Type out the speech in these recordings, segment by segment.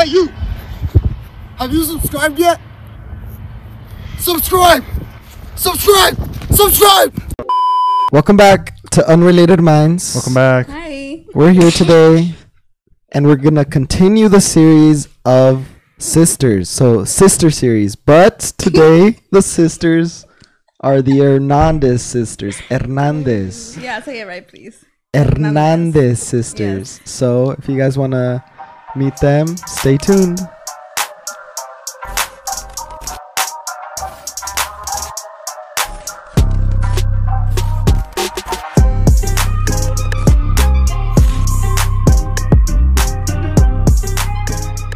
Hey, you! Have you subscribed yet? Subscribe! Subscribe! Subscribe! Welcome back to Unrelated Minds. Welcome back. Hi. We're here today and we're going to continue the series of sisters. So, sister series. But today, the sisters are the Hernandez sisters. Hernandez. Yeah, say it right, please. Hernandez sisters. So, if you guys want to meet them, stay tuned.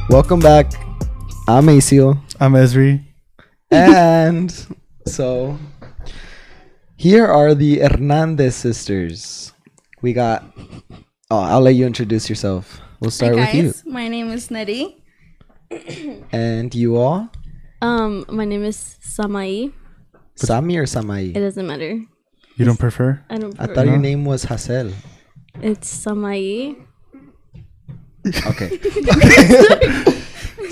Welcome back. I'm Acio. I'm Esri. and so here are the Hernandez sisters. We got. Oh, I'll let you introduce yourself. We'll start Hi with you. guys, my name is Nettie. And you all? Um, my name is Samai. Sami or Samai? It doesn't matter. You don't prefer? I don't. I prefer- thought your name was Hassel. it's Samai. Okay.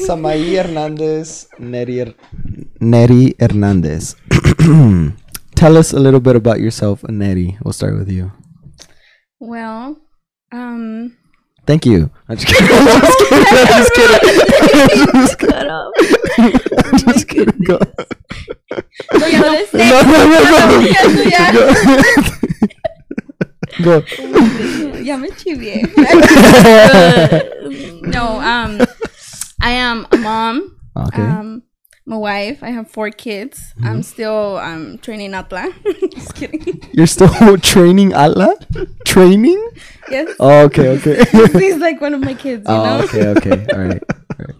Samai Hernandez, Neri, Her- Neri Hernandez. Tell us a little bit about yourself, Neri. We'll start with you. Well, um, Thank you. I'm just kidding. I'm just kidding. I'm just kidding. I'm just kidding. Go. so ya no sé. No, no, no, no. Ya, Go. ya, ya me chivié. no, um, I am a mom. Okay. Um, my wife. I have four kids. I'm still um training Atla. Just kidding. You're still training Allah? Training? yes. Oh, okay, okay. He's like one of my kids, you know. oh, okay, okay. All right. All right.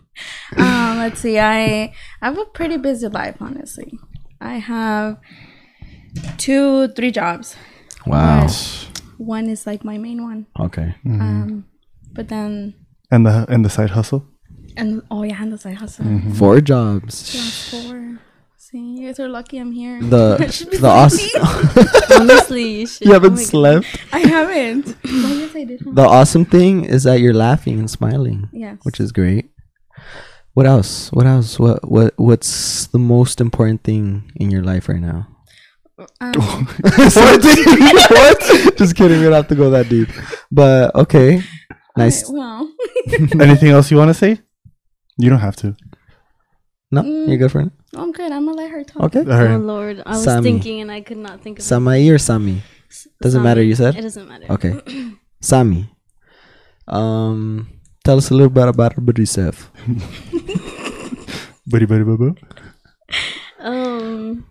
Um, let's see. I I have a pretty busy life, honestly. I have two, three jobs. Wow. One is like my main one. Okay. Um, but then And the and the side hustle? And oh yeah, and the side hustle. Four jobs. That's four. See, you guys are lucky I'm here. The I should be the awesome. Honestly, you should. you oh haven't my God. slept. I haven't. oh yes, I did. huh? The awesome thing is that you're laughing and smiling, Yes. which is great. What else? What else? What what what's the most important thing in your life right now? Um, what? what? Just kidding. We don't have to go that deep. But okay. Nice. alright, well, Anything else you want to say? You don't have to. No, Mm. you're good for it. I'm good. I'm gonna let her talk. Okay. All Oh. Lord, I was Sammy. thinking and I could not think of it. Samai or Sami? Doesn't matter, you said? It doesn't matter. Okay. Sami. Um, tell us a little bit about yourself. Buddy, buddy, buddy. Um,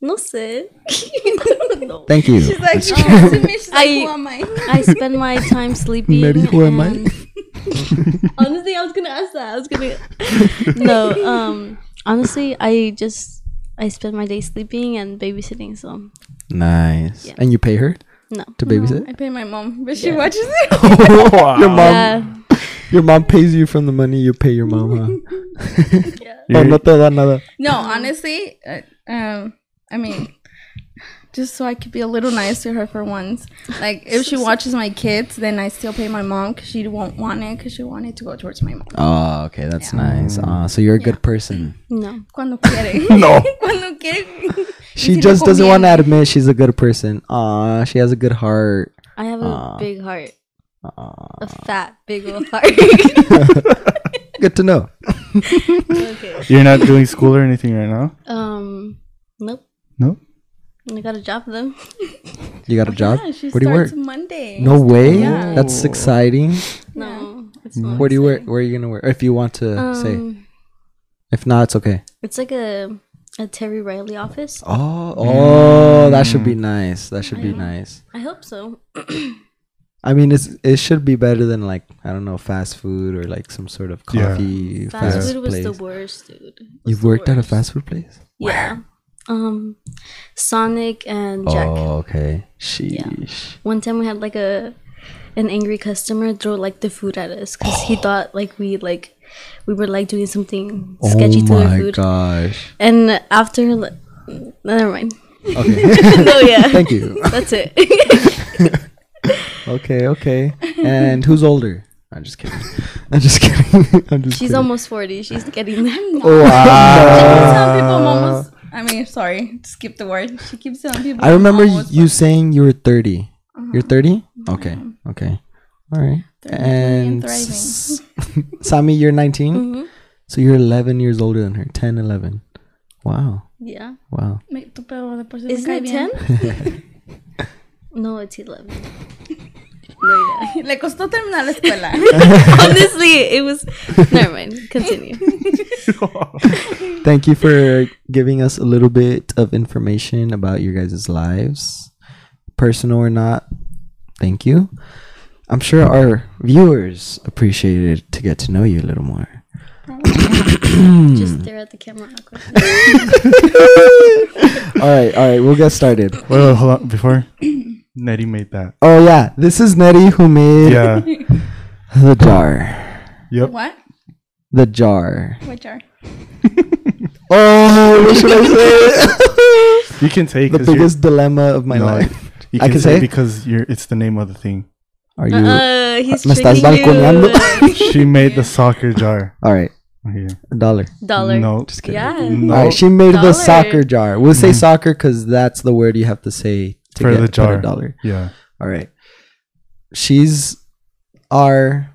no sé. no. Thank you. She's like, Just she kidding. me, she's like, I- who am I? I spend my time sleeping. Nettie, who am I? And- honestly, I was gonna ask that. I was gonna. no, um, honestly, I just I spend my day sleeping and babysitting. So Nice. Yeah. And you pay her no. to No, babysit? I pay my mom, but she Yeah. watches it. Wow. your mom, Yeah, your mom pays you from the money you pay your mom. Huh? yeah. oh, no te da nada. No, honestly, uh, um, I mean, just so I could be a little nice to her for once. Like, if she watches my kids, then I still pay my mom because she won't want it because she wanted to go towards my mom. Oh, okay, that's nice. Uh, so you're a good person. No. Cuando quiere. No. Cuando quiere. She si le just doesn't want to admit she's a good person. Aw, she has a good heart. I have a big heart, Aw. a fat, big old heart. Good to know. okay. You're not doing school or anything right now? Um, nope. No? I got a job though. You got a job? Yeah, she Where do you work? starts Monday. No way. Yeah. That's exciting. No, it's not. Where do you work? Where are you gonna work? If you want to say. Um, If not, it's okay. it's like a a Terry Riley office. Oh, oh, that should be nice. That should be I know. nice. I hope so. I mean, it's it should be better than like I don't know fast food or like some sort of Yeah. coffee Fast fast, food was the worst, dude. You've the worked at a fast food place? Yeah. Um, Sonic and Jack. Oh, okay. Sheesh. One time we had like a an angry customer throw like the food at us because he thought like we like we were like doing something sketchy oh to their food. Oh my gosh. And after, like, never mind. Okay. no, yeah, Thank you. that's it. Okay, okay. And who's older? I'm just kidding. I'm just kidding. I'm just She's kidding. almost 40. She's getting there. Wow. Some people almost. I mean, sorry, skip the word. She keeps telling people. I remember I'm you saying you were 30. You're 30? Okay. Okay. All right. 30, and And S- Sami, you're 19? Mhm. So you're 11 years older than her. 10, 11. Wow. Yeah. Wow. Me- tu pedo de por sí me Isn't it 10? no, it's 11. No, yeah. Le costó terminar la escuela. Honestly, it was. Never mind. Continue. Thank you for giving us a little bit of information about your guys' lives, personal or not. Thank you. I'm sure our viewers appreciated to get to know you a little more. Just stare at the camera. all right, all right, we'll get started. Wait, wait, hold on. Before Nettie made that. Oh yeah, this is Nettie who made Yeah. the jar. Yep. what? The jar. Which jar? Oh, what should I say? You can say the 'cause you're- biggest dilemma of my No, life. You I can, can say, say? because you're. It's the name of the thing. Are you? Uh, he's Me estás balconeando? you. She made the soccer jar. all right, Here. a dollar. Dollar. No. Just kidding. Yeah. No. All right, she made Dollar. the soccer jar. We'll say Mhm. soccer because that's the word you have to say to For get the jar. a dollar. Yeah. All right. She's our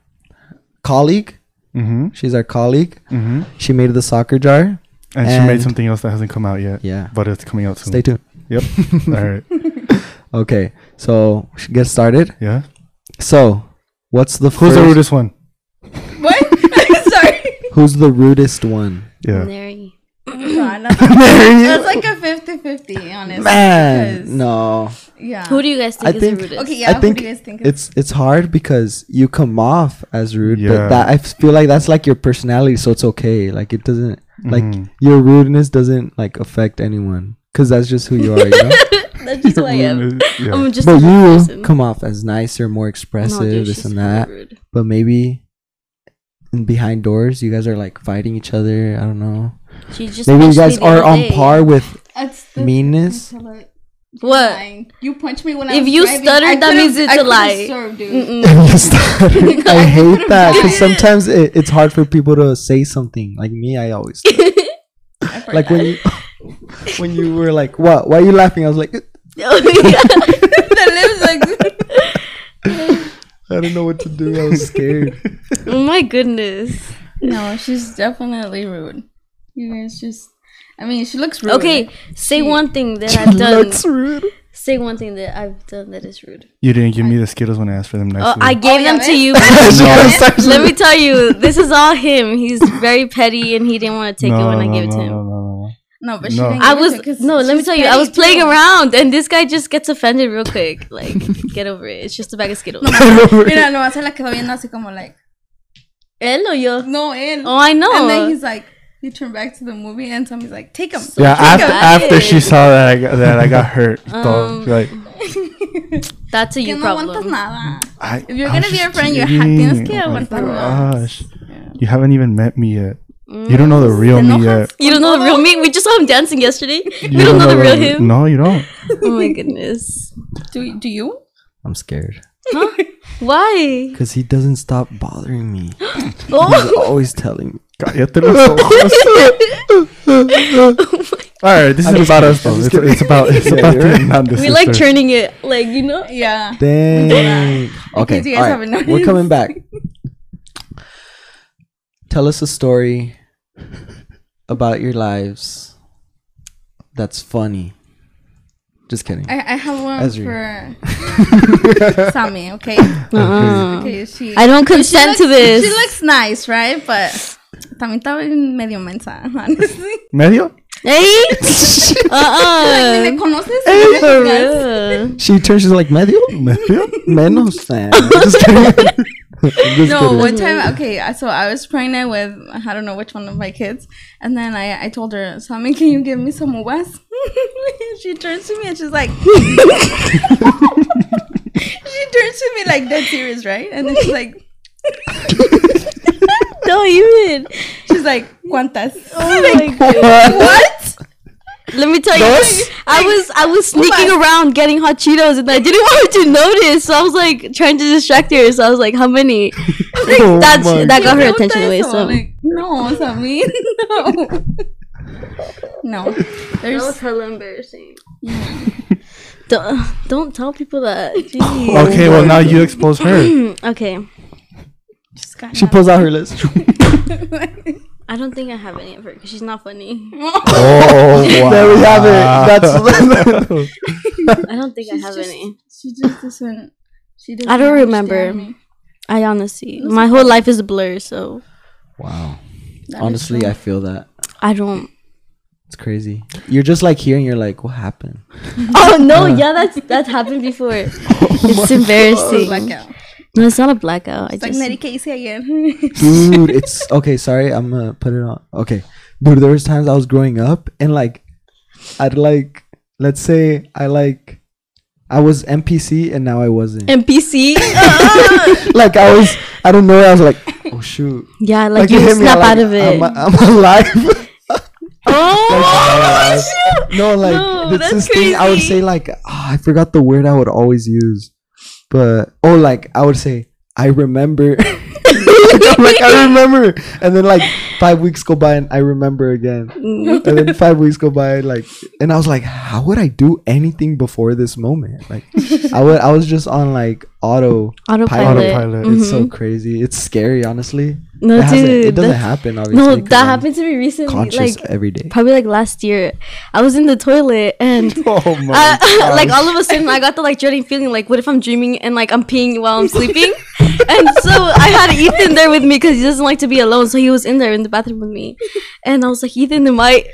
colleague. Mm-hmm. She's our colleague. Mm-hmm. She made the soccer jar. And, she made something else that hasn't come out yet. Yeah. But it's coming out soon. Stay tuned. Yep. All right. Okay, so we should get started. Yeah. So, what's the Who's first? the rudest one? What? sorry. Who's the rudest one? Yeah. Nary. God, that's, that's like a 50-50, honestly. Man, because- no. Yeah. Who do you guys think I is think- the rudest? Okay, yeah. I who think do you guys think? is- It's it's hard because you come off as rude, Yeah. but that I feel like that's like your personality, so it's okay. Like it doesn't like Mhm. your rudeness doesn't like affect anyone because that's just who you are. You know? That's just who I am. Yeah. I'm just but you person. come off as nicer, more No, expressive, dude, this and that. rude. But maybe in behind doors, you guys are like fighting each other. I don't know. She just Maybe you guys are on day. par with That's the- meanness. What? Lying. You punched me when I If was you driving. stuttered, I that means it's I a lie. served I hate could've that because sometimes it, it's hard for people to say something. Like me, I always I've like when you when you were like, "What? Why are you laughing?" I was like, Oh, yeah. the lips like. I don't know what to do. I was scared. oh my goodness. No, she's definitely rude. You guys just. I mean, she looks rude. Okay, say She- one thing that I've done. Looks rude. Say one thing that I've done that is rude. You didn't give me the Skittles when I asked for them Oh, nicely. I gave Oh, yeah, them to you. No. Let me tell you, this is all him. He's very petty, and he didn't want to take it No, when I no, gave it to him. no, no, no. No, but she No. didn't. I give it was to 'cause no. Let me tell you, I was playing too. around, and this guy just gets offended real quick. Like, get over it. It's just a bag of Skittles. Mira, no, se la quedó viendo así como like. Él o yo? No, él. Oh, I know. And then he's like, he turned back to the movie, and somebody's like, take him. Yeah, after, got after she saw that I got, that I got hurt, Um, so, like That's a Que you no problem. Nada. I, if you're I gonna be a just friend, you ha- kidding. tienes que Oh aguantar más. gosh. You haven't even met me yet. You don't know the real me yet. You don't know the real me. We just saw him dancing yesterday. You we don't know the real him. No, you don't. Oh my goodness. Do, do you? I'm scared Huh? Why? because he doesn't stop bothering me. Oh, He's always telling me. Cállate los ojos. Oh all right, this I'm is about kidding. us though. It's, it's about it's Yeah, about you're the. Hernandez we like sisters. turning it, like you know. Yeah. Dang. Okay, you guys all right. We're coming back. Tell us a story about your lives that's funny. Just kidding. I, I have one Ezri. for Sammy, okay? Uh-uh. Okay, she. I don't she consent looks, to this. She looks nice, right? But también está bien medio mensa, honestly. Medio? Hey. Like, uh-uh. ¿Me conoces? For real. She turns she's like medio, Medio? menos. Eh. Nah, just kidding. I'm just No, kidding. one time, okay, so I was pregnant with I don't know which one of my kids, and then I, I told her, Sammy, can you give me some uvas? she turns to me and she's like, she turns to me like dead serious, right? And then she's like, Don't even. she's like, ¿cuántas? Oh my god. What? Let me tell you, I was I was sneaking around getting hot Cheetos, and I didn't want her to notice. So I was like trying to distract her. So I was like, "How many?" Oh That's that got her attention away. eso, So like, no, Sammy, no. No, there's hella embarrassing. don't don't tell people that. Jeez. Okay, well now you expose her. okay, She pulls out her list. I don't think I have any of her because she's not funny. Oh, wow. there we have it. That's I don't think I have just- any. She just doesn't. She doesn't. I don't remember. me. I honestly, my whole life is a blur. So wow. That is Honestly. I feel that. I don't. It's crazy. You're just like here and you're like, what happened? Oh no, yeah, that's that's happened before. Oh it's embarrassing. blackout. No, it's not a blackout. I It's like just Nettie Casey again. Dude, it's okay. Sorry, I'm gonna put it on. Okay, dude, there was times I was growing up and like, I'd like, let's say I like, I was NPC and now I wasn't. NPC. like I was, I don't know. I was like, oh shoot, yeah, like, it you hit me, snap like, out of it. I'm, I'm alive. oh, no, like No, it's that's this thing I would say like ah, I forgot the word I would always use, but oh like I would say I remember. I'm like I remember, and then like five weeks go by and I remember again, and then five weeks go by like, and I was like, how would I do anything before this moment? Like I would I was just on like auto. autopilot. Autopilot. It's so Mhm. crazy. It's scary, honestly. No, it, dude, it doesn't happen. Obviously, No, that I'm happened to me recently. Conscious Like every day. probably like last year, I was in the toilet and. Oh my I, like all of a sudden, I got the like dreading feeling. Like, what if I'm dreaming and like I'm peeing while I'm sleeping? and so I had Ethan there with me because he doesn't like to be alone. So he was in there in the bathroom with me, and I was like, Ethan, am I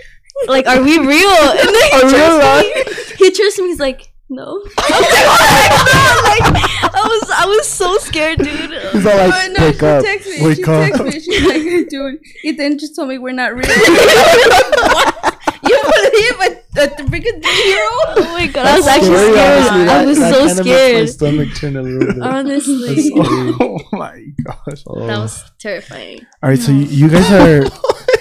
like, are we real? And then he turns to me. He turns to me. He's like, no. I was like, "Oh my God," like, I was, I was so scared, dude. He's all like, no, wake she up. texted me. Wake she up. texted me. She's like, dude, Ethan just told me we're not real. You believe a, a freaking three-year-old? Oh my god, I was actually scary, scared. honestly. I was that so kinda makes My stomach turn a little bit. Honestly, scary. oh my gosh. Oh. that was terrifying. All right, so you, you guys are.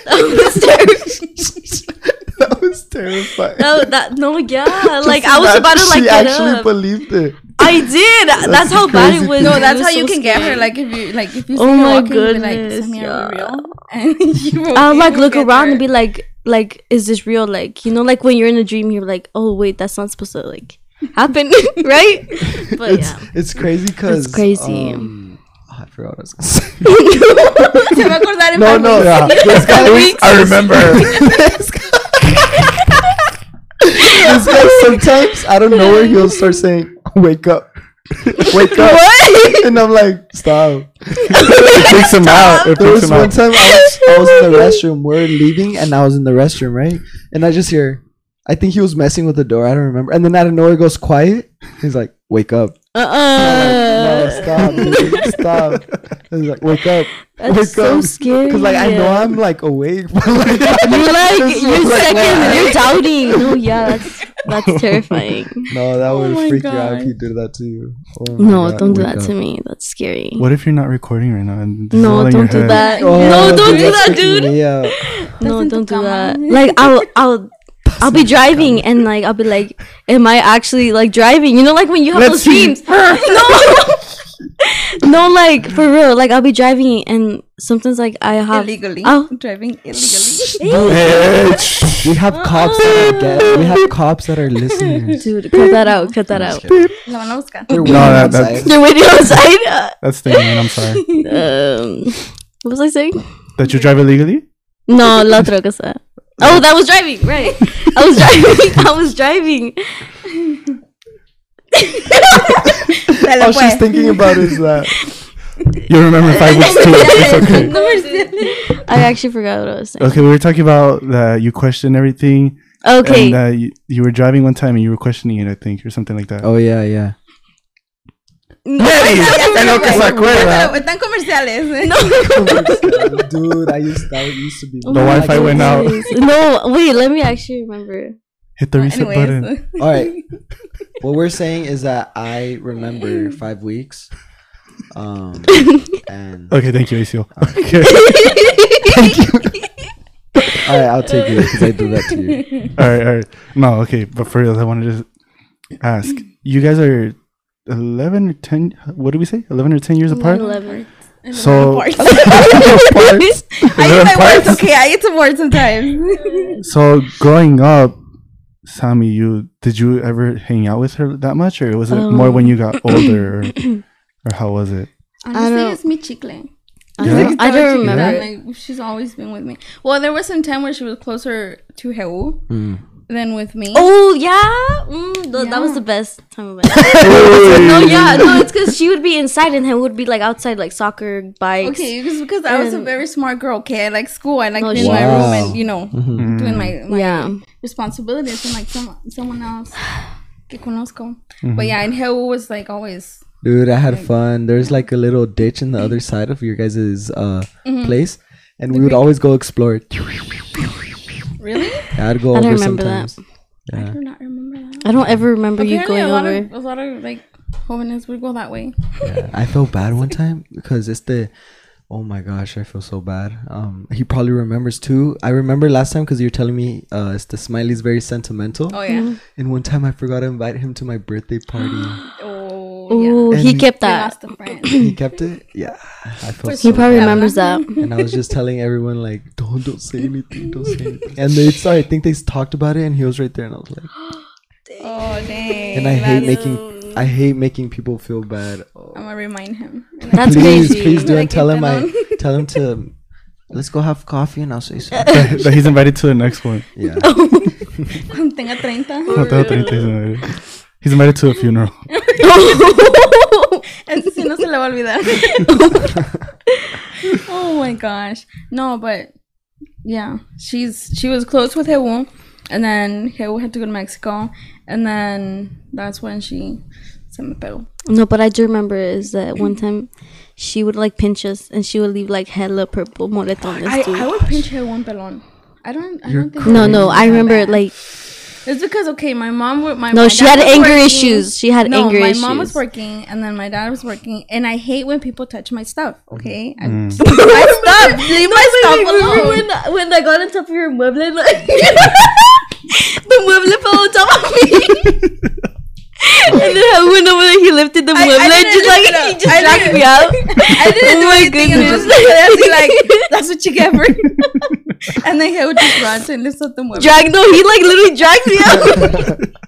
That was terrifying. That was terrifying. No, that no, yeah. Like I was about to like she get actually up. believe it. I did. That's, how bad it was. thing. No, that's was how you so can get her. Like if you like if you see Oh her my walking, you'll be like, goodness, "Sammy, yeah. real?" And you won't I'll like look around there. and be like, like, is this real? Like, you know, like when you're in a dream, you're like, oh wait, that's not supposed to like happen, right? But It's yeah, it's crazy because It's crazy. Um, oh, I forgot what I was gonna say. Se va a acordar en no, no, yeah. this guy, I remember. This guy, sometimes out of nowhere he'll start saying, "Wake up, wake up," and I'm like, "Stop." it freaks him out. It There freaks was him one out. time I was, I was in the restroom. We're leaving, and I was in the restroom, right? And I just hear, I think he was messing with the door. I don't remember. And then out of nowhere, it goes quiet. He's like, "Wake up!" Uh, No, uh stop, dude, stop. He's like, "Wake up!" that's wake so up. scary. Because like I know. I'm like awake, but like You're like you're was like, second. what? You're doubting. No, yeah, that's that's terrifying. no, that would my freak you out if God. he did that to you. Oh No, God, don't do that up. to me. That's scary. What if you're not recording right now? And this is all No, in your don't do that. Oh, no, don't do that, freaking dude. me out. No, That's in don't do that. Like I'll I'll I'll be driving and like I'll be like, am I actually like driving? You know, like when you have Let's those dreams. no, no, like for real. Like I'll be driving and sometimes like I have illegally Oh. driving illegally. We have cops that are get, we have cops that are listeners. dude. Cut that out. Cut that out. No, van a buscar. They're No, that- outside. that's- You're waiting outside. That's staying in. I'm sorry. um, what was I saying? That you drive illegally? No, la otra cosa. Oh, that was driving. Right. I was driving. I was driving. Dale, All she's thinking about is that. You remember five weeks too. It's okay. I actually forgot what I was saying. Okay, we were talking about that you question everything. Okay. And uh, you, you were driving one time and you were questioning it, I think, or something like that. Oh yeah, yeah. Mary, en lo que se acuerda. Pero Están comerciales. Dude, I used that used to be. Oh The my Wi-Fi went out. No, wait. Let me actually remember. Hit the reset button. All right. What we're saying is that I remember five weeks. Um, and Okay, thank you, ACO. Okay. right, I'll take it because I do that to you. all right, all right. No, okay, but for real, I wanted to ask. You guys are 11 or 10, what do we say? 11 or 10 years apart? 11. So- parts. Parts? I there eat my parts? words. Okay, I eat some words sometimes. So growing up, Sammy, you did you ever hang out with her that much, or was it um, more when you got older, or, or how was it? Honestly, don't- it's me chicle. I Yeah? don't, I don't remember. Like she's always been with me. Well, there was some time where she was closer to Heu than with me. Oh yeah, mm, th- that was the best time of my life. no, yeah, no, it's because she would be inside and he would be like outside, like soccer, bikes. Okay, because because I was a very smart girl. Okay, I like school. I like No, being in my room and you know doing my, my Yeah. responsibilities and like some someone else que conozco. But yeah, and Heu was like always. Dude, I had fun. There's like a little ditch in the other side of your guys' uh, Mm-hmm. place, and we would always go explore it. Really? Yeah, I'd go I over don't that. sometimes. I do not remember that. I don't ever remember you going a lot over. of a lot of like jóvenes would go that way. yeah, I felt bad one time because it's the. Oh my gosh, I feel so bad. Um, he probably remembers too. I remember last time because you're telling me uh, it's the Smiley's very sentimental. Oh yeah. And one time I forgot to invite him to my birthday party. Oh yeah. He kept We that. lost a friend. he kept it. Yeah, I felt So He probably bad. remembers that. And I was just telling everyone like, don't don't say anything, don't say anything. And they started. I think they talked about it, and he was right there, and I was like, Oh dang. and I hate that's- making. I hate making people feel bad. Oh. I'm gonna remind him. That's please, crazy. please do, Like, and tell him I tell him to. Let's go have coffee, and I'll say something. that, that he's invited to the next one. Yeah. Cuando tenga 30. No, tengo 30, he's invited. He's invited to a funeral. Ese sí no se le va a olvidar. oh my gosh. No, but yeah, she's she was close with Heu, and then Heu had to go to Mexico, and then that's when she se me pegó. No, but I do remember is that one time she would like pinch us and she would leave like hella purple moretones. I, dude. I would pinch Heu one pelon. I don't. I You're don't think no, no, I remember bad. like It's because okay, my mom would my No, my she had anger working- issues. She had anger issues. no, anger my mom was working, and then my dad was working, and I hate when people touch my stuff. Okay, I, Mm. leave my stuff, leave my stuff Remember alone. when, when I got on top of your mueble and like, the mueble fell on top of me. and then I went over there, he lifted the I- I mueble just like it he just I dragged me out. I didn't Oh do my anything. And it was goodness. like, like that's what you get for. and then he would just run to and lift up the mueble. Drag no, he like literally dragged me out.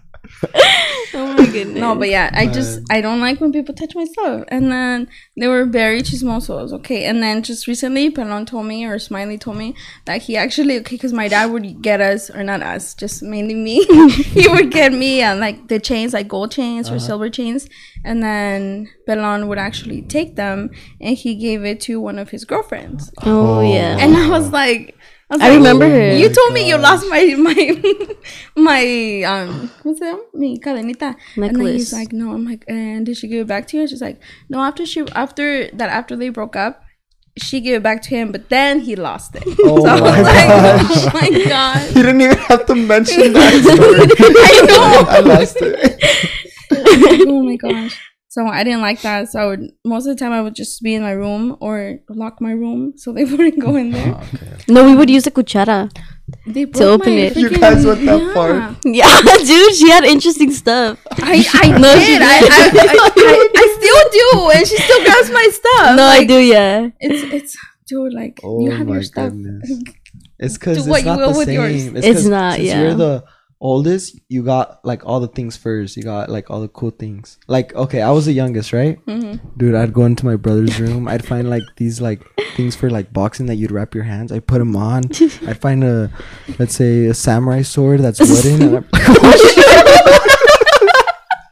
oh my goodness. No, but yeah, I just I don't like when people touch my stuff. And then they were very chismosos, okay. And then just recently, Pelon told me or Smiley told me that he actually okay, because my dad would get us or not us, just mainly me. he would get me uh, like the chains, like gold chains or silver chains, and then Pelon would actually take them and he gave it to one of his girlfriends. Oh yeah. And I was like. Was I like, remember her. You told me you lost my my my um what's it? Mi cadenita. And then he's like, no. I'm like, and did she give it back to you? And she's like, no. After she after that after they broke up, she gave it back to him, but then he lost it. Oh so I was my like, gosh. oh my god. He didn't even have to mention that story. I know. I lost it. oh my gosh. So I didn't like that. So I would most of the time I would just be in my room or lock my room so they wouldn't go in there. Oh, no, we would use a cuchara. They broke open it. You guys went that far? Yeah, dude, she had interesting stuff. I, I No, she did. I, I, I, I, I still do, and she still grabs my stuff. No, I do, yeah. It's it's dude, like you Oh have my your stuff. goodness. It's because it's what you not will the with same. yours. It's 'cause not, yeah. you're the oldest, you got like all the things first. You got like all the cool things. Like okay, I was the youngest, right? Mm-hmm. Dude, I'd go into my brother's room. I'd find like these like things for like boxing that you'd wrap your hands. I put them on. I'd find a let's say a samurai sword that's wooden. and I-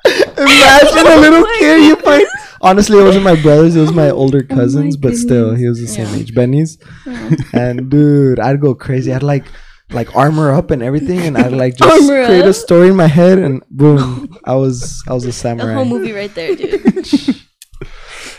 Imagine a little kid you find. Honestly, it wasn't my brothers; it was my older cousins. but still, he was the same Yeah. age, Benny's. And dude, I'd go crazy. I'd like like armor up and everything, and I'd like just Armor create a story in my head, and boom, I was I was a samurai. The samurai. whole movie right there, dude.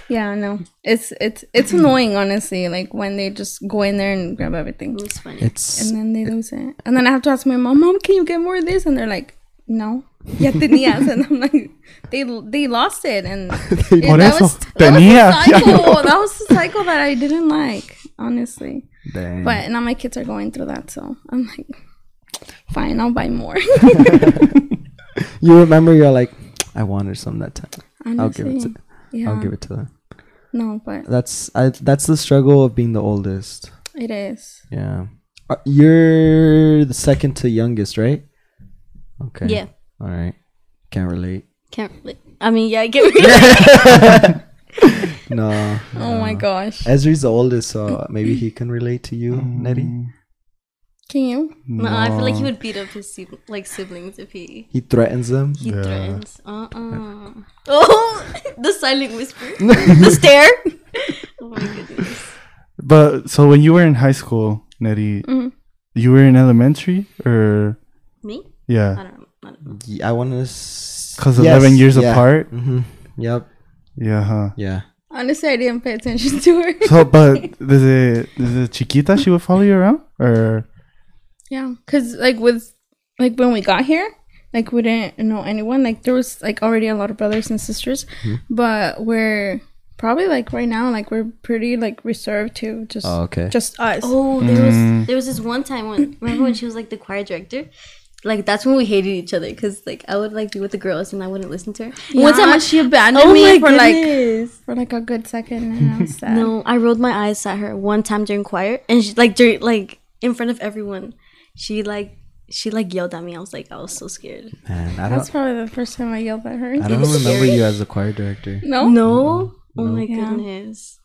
Yeah, no, it's it's it's annoying, honestly. Like when they just go in there and grab everything, It's funny. It's and then they lose it, and then I have to ask my mom, "Mom, can you get more of this?" And they're like, "No." Ya tenías, and I'm like, they they lost it, and it- that was that was tenía, a cycle. That was a cycle that I didn't like, honestly. Dang. But now my kids are going through that, so I'm like, fine, I'll buy more. you remember you're like, I wanted some that time. I'll give it to Honestly, yeah. I'll give it to them. No, but That's I, that's the struggle of being the oldest. it is. Yeah. Uh, You're the second to youngest, right? Okay. Yeah. All right. Can't relate. Can't. Really, I mean, yeah, I get. No. Oh my gosh. Ezri's the oldest, so maybe he can relate to you, Nettie. Can you? no, I feel like he would beat up his sib- like siblings if he He threatens them. he Yeah. threatens. Uh uh Oh, the silent whisper, the stare. Oh my goodness. But so when you were in high school, Nettie, Mhm. you were in elementary or Me? I yeah, don't know. I don't know. Yeah, I want to. S- because eleven years yeah. apart. Mm-hmm. Yep. Yeah, huh. Yeah. Honestly, I didn't pay attention to her. So, but desde desde chiquita she would follow you around, or Yeah, cause like with like when we got here, like we didn't know anyone. Like there was like already a lot of brothers and sisters, but we're probably like right now like we're pretty like reserved to just Oh, okay. just us. Oh, there was Mm. there was this one time when remember when she was like the choir director. Like that's when we hated each other because like I would like be with the girls and I wouldn't listen to her. One time she abandoned Oh me my for like for like a good second, and I was sad. No, I rolled my eyes at her one time during choir, and she like during like in front of everyone, she like she like yelled at me. I was like, I was so scared. Man, I That's don't. probably the first time I yelled at her. I don't remember you as a choir director. No. No, oh my Yeah. goodness.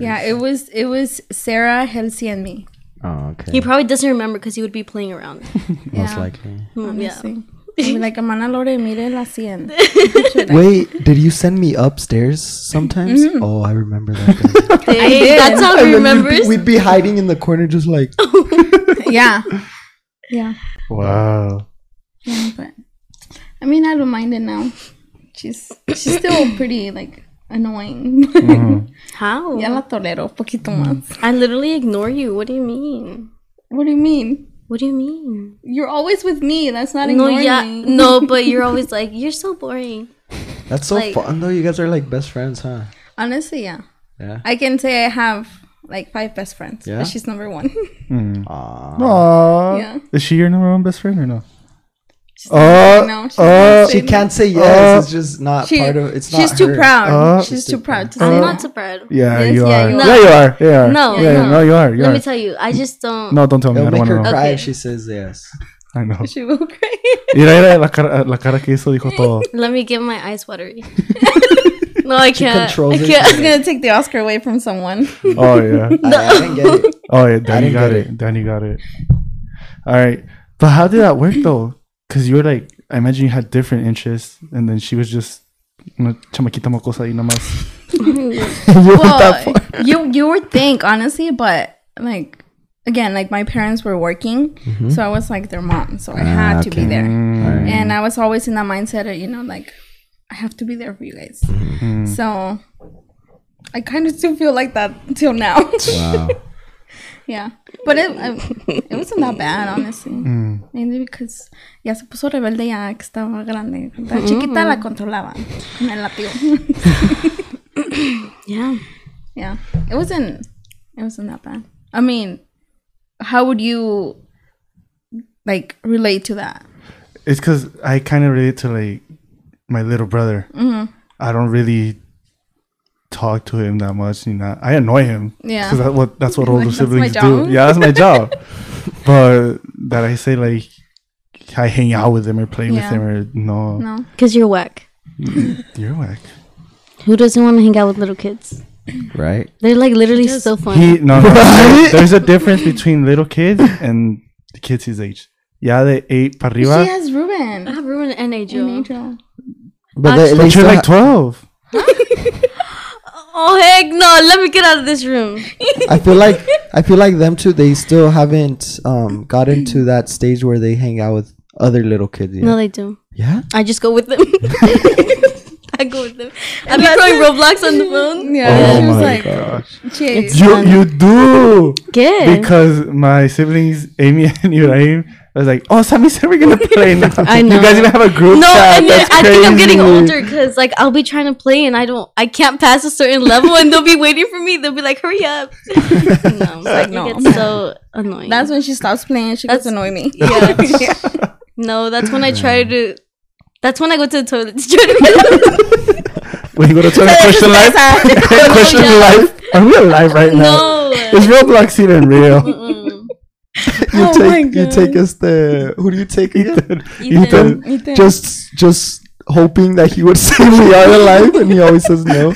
Yeah, it was it was Sarah, Helsi, and me. Oh, okay. He probably doesn't remember because he would be playing around. Most Yeah. likely. Hmm, yeah. Honestly. I'd be like, Amana Lore, mire la cien. Wait, did you send me upstairs sometimes? Oh, I remember that. day. Hey, did. that's how And he then remembers. We'd be, we'd be hiding in the corner, just like. yeah. Yeah. wow. Yeah, but I mean, I don't mind it now. She's she's still pretty like annoying. Mhm. How? ya la tolero un poquito más. I literally ignore you. What do you mean? What do you mean? What do you mean? You're always with me. That's not ignoring No, yeah, me. no, but you're always like, you're so boring. That's so Like- fun though. You guys are like best friends, huh? Honestly, yeah. Yeah. I can say I have like five best friends. Yeah? But she's number one. Mm. Aw. Aww. Yeah. Is she your number one best friend or no? She's Oh, no, she's not She can't say yes. Uh, it's just not She- part of. It's not. she's too her. proud. Uh, she's too proud to say I'm Uh, not that. so proud. Yeah, Yes, you yeah, are. you Yeah, are. you are. Yeah. No, yeah, no. no, you are. You Let are. me tell you, I just don't. no, don't tell me. I don't want to know. cry Okay. if she says yes. I know. She will cry. Mira, mira la cara, la cara que hizo dijo todo. Let me get my eyes watery. no, I can't. controls I it. I was gonna take the Oscar away from someone. Oh yeah. I, I didn't get it. Oh yeah. Danny got get it. Danny got it. All right. But how did that work though? Because you were like, I imagine you had different interests, and then she was just una chamaquita mocosa y nomás. you went well, you you would think honestly, but like again, like my parents were working, so I was like their mom, so I had to be there, and I was always in that mindset of you know like I have to be there for you guys. Mm. So I kind of still feel like that till now. Wow. yeah, but it it wasn't that bad honestly. Mm. Mainly because ya se puso rebelde ya que estaba grande. La chiquita la controlaba con el látigo. Yeah. Yeah, it wasn't. It wasn't that bad. I mean, how would you like relate to that? It's because I kind of relate to like my little brother. Mm-hmm. I don't really talk to him that much. You know, I annoy him. Yeah. because that's what that's what older Like, siblings do. Yeah, that's my job. but that I say like I hang out with him or play with him or no, No. Because you're whack. Mm-hmm. you're whack. Who doesn't want to hang out with little kids? Right. They're like literally so fun. He no, no there- there's a difference between little kids and the kids his age. Yeah, they eight para She arriba. has Ruben. I have Ruben and Angel. And Angel. Angel. But they, Actually- they But you're like twelve. Oh heck no! Let me get out of this room. I feel like I feel like them too. They still haven't um gotten to that stage where they hang out with other little kids. Yet. No, they do. yeah. I just go with them. I go with them. I've been playing Roblox on the phone. Yeah, Oh she was my like, gosh. she, It's- You you do Good. because my siblings Amy and Ibrahim was like, oh, Sammy said we're gonna play now. I know. You guys even have a group no, chat. and then That's I think I'm getting older because like I'll be trying to play and I don't, I can't pass a certain level and they'll be waiting for me. They'll be like, "Hurry up!" no, like, no. it gets so annoying. that's when she stops playing. She gets That's- annoy me. yeah. no, that's when I try to. That's when I go to the toilet to try to. When you go to turn question live, question oh, yeah. live. Are we alive right now? No. Is Roblox even real? Mm-mm. You Oh take you take us the who do you take again? Ethan. Ethan. just just hoping that he would say we are alive, and he always says no.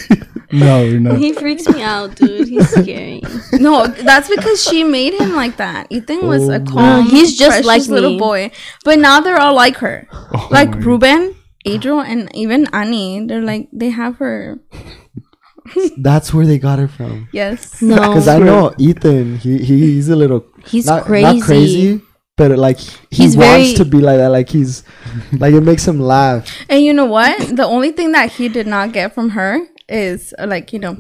No, we're. He freaks me out, dude. He's scary. No, that's because she made him like that. Ethan was a Oh. calm, he's just precious like little me. boy. But now they're all like her, Oh like Ruben, Adriel, and even Annie. They're like they have her. That's where they got it from. Yes. No. Because I know Ethan, he, he he's a little He's not, crazy. not crazy, but like he He's wants very- to be like that. Like he's like it makes him laugh. And you know what? The only thing that he did not get from her is uh, like you know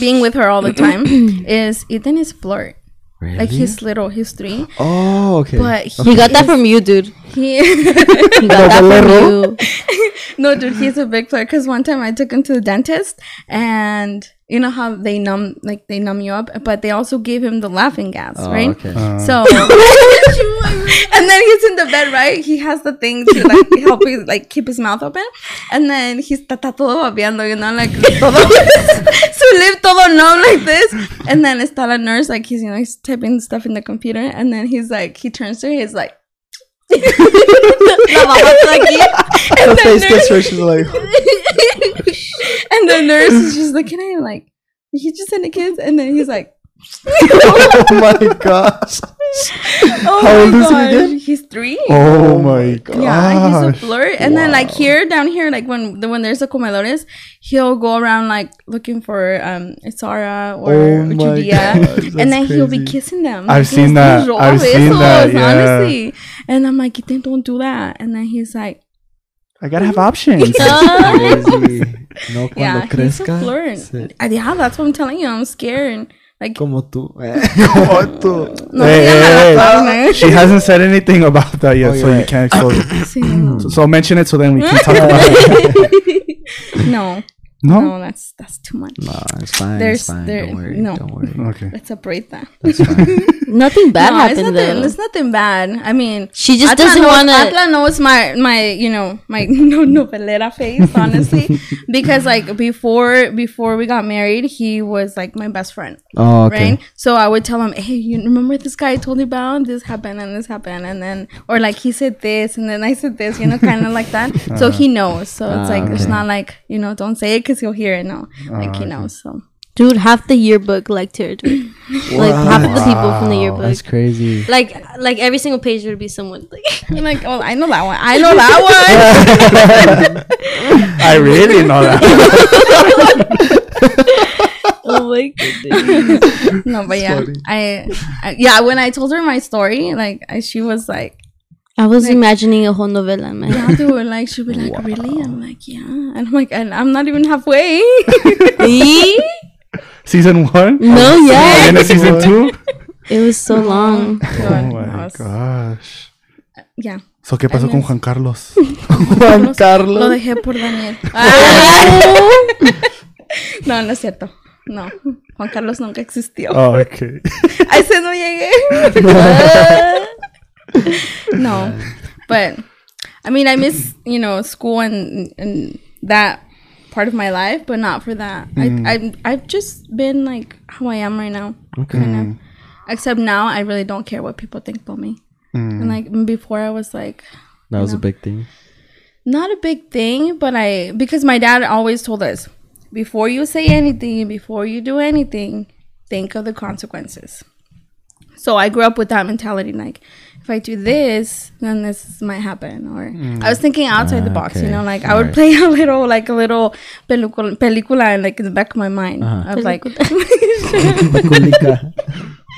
being with her all the time is Ethan is flirt. Really? Like he's little, he's three. Oh, okay. but he, He got that from you, dude. He He got that from you. no, dude, he's a big player. Because one time I took him to the dentist, and you know how they numb, like they numb you up, but they also gave him the laughing gas, Oh, right? okay. Uh. So, and then he's in the bed, right? He has the thing to like help him like keep his mouth open, and then he's está está todo babeando, you know, like todo su lip todo numb like this, and then está la nurse like he's you know he's typing stuff in the computer, and then he's like he turns to her, he's like. La mamá está. Her face the gets nurse, red. She's like, and the nurse is just looking at him like he just sent a kiss, and then he's like, oh my gosh. "Oh How my old is he gosh, again? he's three. Oh my god. Yeah, he's a flirt. And then like here, down here, like when the, when there's a comedores, he'll go around like looking for um Sara or Oh my Judia, gosh, and then he'll be kissing them. I've He seen has that. I've seen that, yeah. Honestly, and I'm like, "Ethan, don't do that. And then he's like, I gotta have options. Crazy. No, Yeah, he's a flirt. se- Uh, Yeah, that's what I'm telling you. I'm scared. Like, Como tú. Como tú. no Hey, me hey, hey. she hasn't said anything about that yet, Oh, so you're you can't expose it. Sí. So, so mention it so then we can talk about it. No, No? no, that's that's too much. No, it's fine. There's- it's fine. there- don't worry. no. Don't worry. Okay. Let's separate that. That's fine. Nothing bad no, it's happened nothing, though. It's nothing bad. I mean, She just Atla doesn't want to. Atla knows my my you know my no novelera face honestly because like before before we got married he was like my best friend Oh, okay. right so I would tell him hey you remember this guy I told you about this happened and this happened and then or like he said this and then I said this you know kind of like that so he knows so it's Ah, like it's not like you know don't say it because he'll hear it no ah, like you know, so Dude, half the yearbook liked her. Dude. Like half of the people from the yearbook. That's crazy. Like like every single page would be someone like like oh I know that one I know that one I really know that. Oh my goodness. no but yeah. I, I yeah when I told her my story like I, she was like I was imagining a whole novela, man. yeah dude like she'd be like really I'm like yeah and I'm like and I'm not even halfway season one? no, And yeah. season two? It was so long. Oh my gosh. yeah So, ¿qué pasó con Juan Carlos? Juan lo Carlos. dejé por Daniel no no es cierto no Juan Carlos nunca existió Oh, okay. a ese no llegué no but I mean I miss you know school and and that part of my life but not for that. I, mm. I I've just been like how I am right now Okay. kind of except now I really don't care what people think about me. Mm. And like before I was like That was a big thing. not a big thing, but I because my dad always told us before you say anything, before you do anything, think of the consequences. So I grew up with that mentality like if I do this, then this might happen or I was thinking outside the box, you know, like I would Right. play a little like a little película, película in like in the back of my mind Uh-huh. of like Peculica.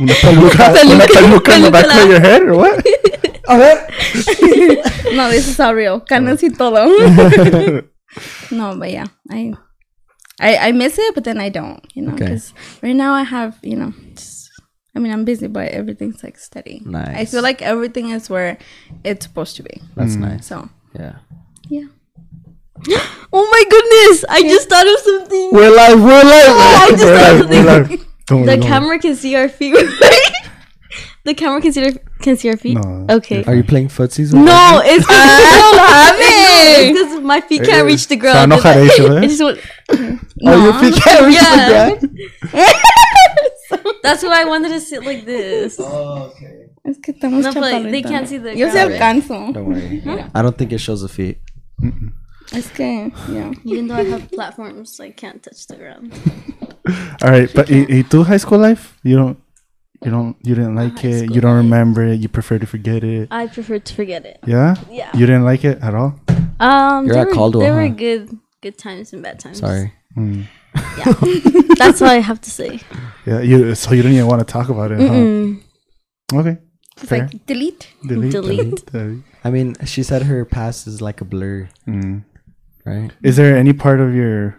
Una peluca, una peluca in the back of your head, or what? no, this is all real. Canas y todo. no, but yeah, I, I, I miss it, but then I don't, you know, Okay. because right now I have, you know, just, I mean, I'm busy, but everything's like steady. Nice. I feel like everything is where it's supposed to be. That's nice. So Yeah. yeah, Oh my goodness! I just thought of something. We're live. We're live. I just We're thought of live, we're something. live. Don't The don't camera can see our feet. The camera can see your, can see your feet. No. Okay. Are you playing footsies? with No, Leslie? it's because because my feet can't reach the Se ground. va a enojar eso, ¿eh? It just went- Oh, your feet can't reach Yeah. the ground. That's why I wanted to sit like this. Oh, okay. Es que estamos No, but they can't see the Yo sí ground. alcanzo. Don't worry. I don't think it shows the feet. Es que, yeah. Even though I have platforms, I can't touch the ground. All right, but y, y tu high school life? You don't, you don't, you didn't like high it. You don't life. remember it. You prefer to forget it. I prefer to forget it. Yeah. Yeah. You didn't like it at all. Um, You're there at were, Caldwell, There were good, good times and bad times. Sorry. Mm. Yeah, that's all I have to say. Yeah. You. So you don't even want to talk about it. Huh? Okay. It's Fair. like, delete. Delete. Delete. delete. I mean, she said her past is like a blur, Mm. right? Is there any part of your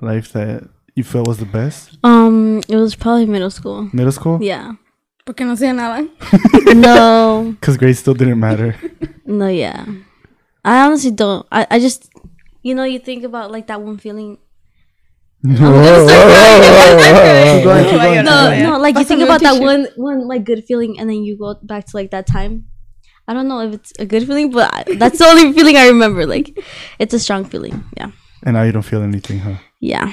life that you felt was the best? Um, it was probably middle school. Middle school? Yeah. Porque no sé nada. no, Because grades still didn't matter. no, yeah. I honestly don't. I, I just, you know, you think about like that one feeling. Keep going, keep going. No, no, like you think about that one, one like good feeling, and then you go back to like that time. I don't know if it's a good feeling, but I, that's the only feeling I remember. Like, it's a strong feeling. Yeah, and now you don't feel anything, huh? yeah.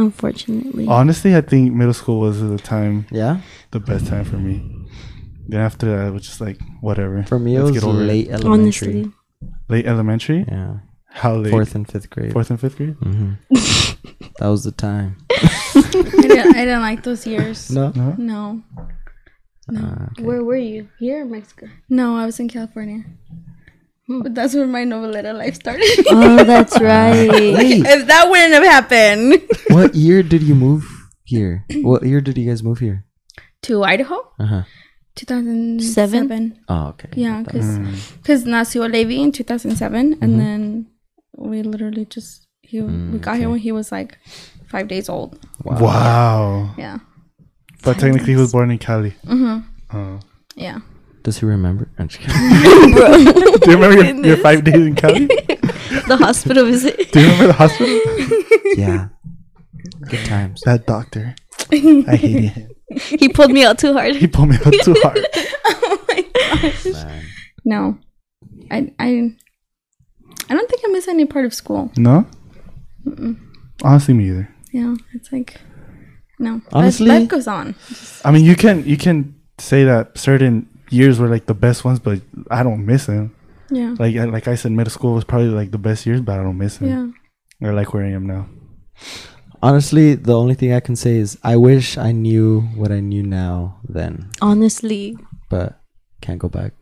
Unfortunately, Honestly, I think middle school was the time, Yeah. the best time for me. Then after that, it was just like whatever. For me, it Let's was get over it. late elementary. honestly, Late elementary. Yeah. How late? Fourth and fifth grade. Fourth and fifth grade. hmm that was the time. I, didn't, I didn't like those years. No. No. No. Uh, okay. where were you? Here, in Mexico. No, I was in California. But that's where my noveleta life started. Oh, that's right. If that wouldn't have happened. what year did you move here? What year did you guys move here? to Idaho? Uh huh. 2007. Oh, okay. Yeah, because Mm. because nació Levi in 2007, Mhm. and then we literally just he Mm, we got here when he was like five days old. Wow. Yeah. But technically, he was born in Cali. Mhm. Oh. Yeah. Does he remember? I'm just kidding. Do you remember your, your five days in Cali? the hospital visit. Do you remember the hospital? yeah. Good times. That doctor. I hated him. he pulled me out too hard. He pulled me out too hard. oh my gosh. Man. No, I I I don't think I miss any part of school. No? Honestly, me either. Yeah, it's like no. Honestly- life, goes on. I mean, you can you can say that certain years were like the best ones, but I don't miss them. Yeah. Like I- like I said, middle school was probably like the best years, but I don't miss them. Yeah. Or like where I am now. Honestly, the only thing I can say is I wish I knew what I knew now then, Honestly, but can't go back.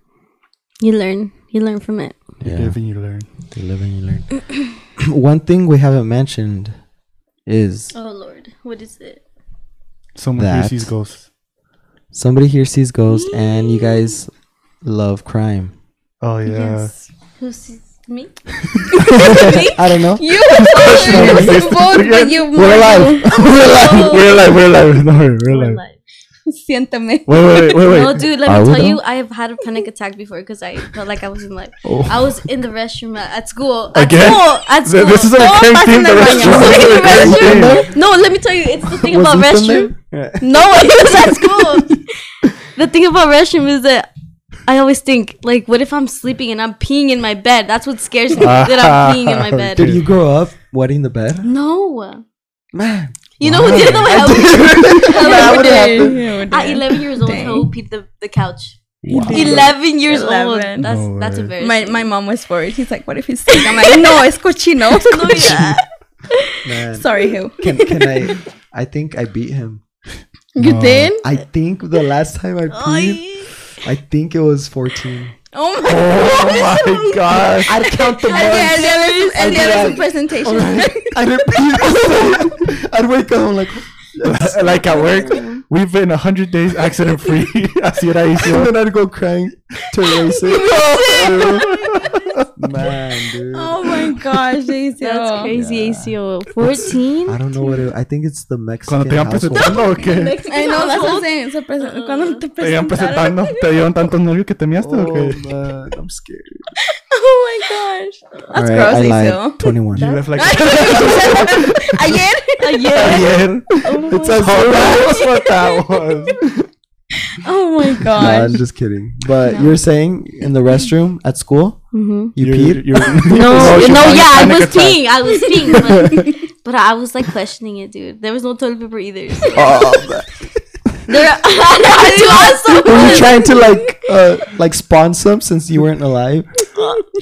you learn. You learn from it. You Yeah. live and you learn. You live and you learn. One thing we haven't mentioned is Oh Lord, what is it? Someone here sees ghosts. somebody here sees ghosts and you guys love crime. Oh yeah. Yes. Who sees me? I don't know. You, you both, but you We're alive. We're alive. we're alive. We're alive. No, we're We're alive. alive. Siéntame. Wait, wait, wait, wait. No, dude, let me tell you, I have had a panic attack before because I felt like I was in like Oh. I was in the restroom at, at school. At Again? school. At school. This is a recurring pasa theme. The el restroom. baño. This is a recurring theme. No, let me tell you, it's the thing Was about restroom. there? No, it was at school. the thing about restroom is that I always think like, what if I'm sleeping and I'm peeing in my bed? That's what scares me. that I'm peeing in my bed. Did you grow up wetting the bed? No. Man. You know who didn't know how That would happen. At 11 years old, Dang. who peed the, the couch? Wow. 11 years old. That's No that's embarrassing. My my mom was worried. He's like, "What if he's sick?" I'm like, "No, it's cochino." No, yeah. Man. Sorry, who? Can, can I? I think I beat him. You No. did? I think the last time I peed, I think it was 14. Oh my Oh my gosh. I'd count the El months. día de su, el I'd día be like, presentation. Alright. I'd repeat. I'd wake up. I'm like, like at work, we've been hundred days accident free. Así era and hizo. then I'd go crying to erase it. Man, dude. Oh my gosh, Daisy. That's crazy, Yeah. ACO. 14? I don't know what it, I think it's the Mexican Cuando te iban presentando o qué? I know, that's what I'm saying. So presen- cuando te Te iban presentaron. presentando. ¿Te dieron tantos nervios que te miaste o Oh qué? man, I'm scared. Oh my gosh. That's Alright, gross, I lied. Daisy. 21. You left like Ayer. Yeah. ayer. Oh it's a Oh, that's what that was. Oh my Nah, god. I'm just kidding. But you're saying in the restroom at school, Mm-hmm. you You're- peed? you're- No, she no, had a yeah, I was attack. peeing. I was peeing, but, but I was like questioning it, dude. There was no toilet paper either. So. Oh, There, I had to also. were you trying to like uh like spawn some since you weren't alive?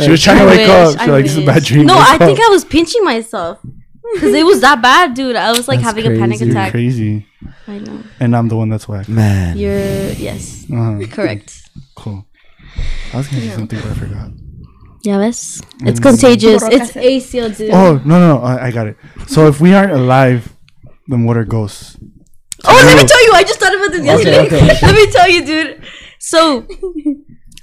She was trying to wake wish, up. She I like, this is a bad dream. No, Wake I think up. I was pinching myself because it was that bad, dude. I was like That's having a panic crazy. You're attack. crazy. I know. And I'm the one that's whack. Man. You're yes, Uh-huh. correct. Cool. I was gonna say something, but I forgot. Yeah, ves. It's Mm. contagious. It's cassette. ACL, dude. Oh no no no! I, I got it. So if we aren't alive, then what are ghosts? Oh, let me tell you, I just thought about this yesterday. okay, okay. let me tell you, dude. So,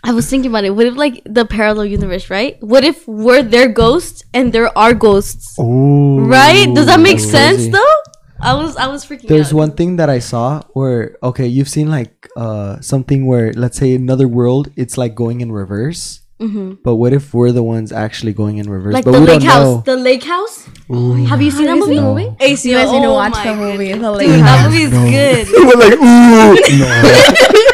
I was thinking about it. What if, like, the parallel universe, right? What if we're their ghosts and there are ghosts, Oh, right? Does that make sense, crazy. though? I was, I was freaking There's out. one thing that I saw where okay, you've seen like uh something where let's say another world, it's like going in reverse. Mhm. But what if we're the ones actually going in reverse? Like but the we lake don't house. know. The lake house. Ooh. Have you seen that movie? seen the movie? ACL. You guys need to oh watch the movie, goodness. The Lake Dude, that House. movie is good. We're like, ooh, no.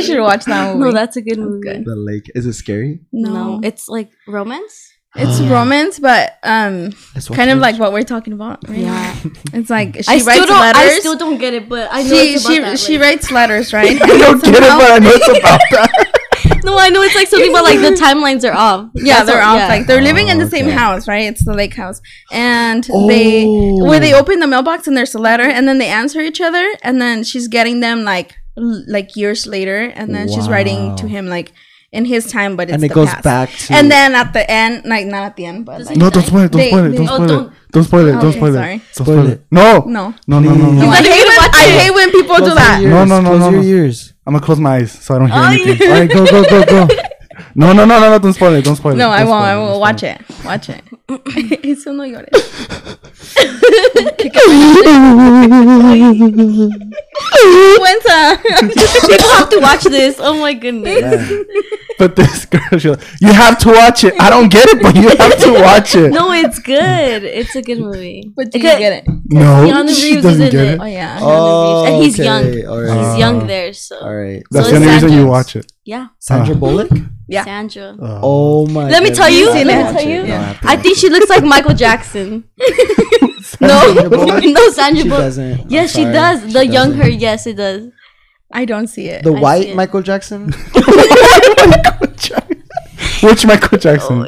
You guys should watch that movie. No, that's a good movie. good. The lake. Is it scary? No. no. it's like romance. It's romance, but um, Let's kind of like what we're talking about. Right Yeah. It's like she I writes still don't. letters. I still don't get it, but I know she it's about she that, she like- writes letters, right? I don't get it, but I know it's about that. No, I know it's like something about like the timelines are off. Yeah, That's they're all- off. Like they're living in the Oh, same okay. house, right? It's the lake house, and they Oh. where they open the mailbox and there's a letter, and then they answer each other, and then she's getting them like l- like years later, and then she's writing to him like in his time, but it's and it the goes past. back to And then at the end, like not at the end, but like, No, don't spoil it. Don't spoil it. Don't spoil it. Don't spoil it. Don't spoil it. Don't Spoil spoil it. it. No. no. No, no, no, no. I hate when I hate when people Close do that. No, no, no, close no, your ears. I'm gonna close my eyes so I don't hear Oh, anything. All right, go go go go. No, no, no, no, no. Don't spoil it. Don't spoil it. No, I won't. I Don't will spoil watch it. Watch it. Eso no llores. Cuenta. People have to watch this. Oh my goodness. But this girl, she's like, you have to watch it. I don't get it, but you have to watch it. No, it's good. It's a good movie. But do It you get it? No, Keanu she Reeves doesn't is in get it. it. Oh yeah. Oh, and he's okay, young. all right. He's young there, so All right. That's So the only it's reason you watch it. yeah. Sandra Uh. Bullock. Yeah. Sandra. Oh. oh my. Let me tell you. Let me tell you. No, I have to I watch think she looks like Michael Jackson. no, no, Sandra She doesn't. Yes, she sorry. does. She The young doesn't. her, yes, it does. I don't see it. The I white it. Michael Jackson. Which Michael Jackson?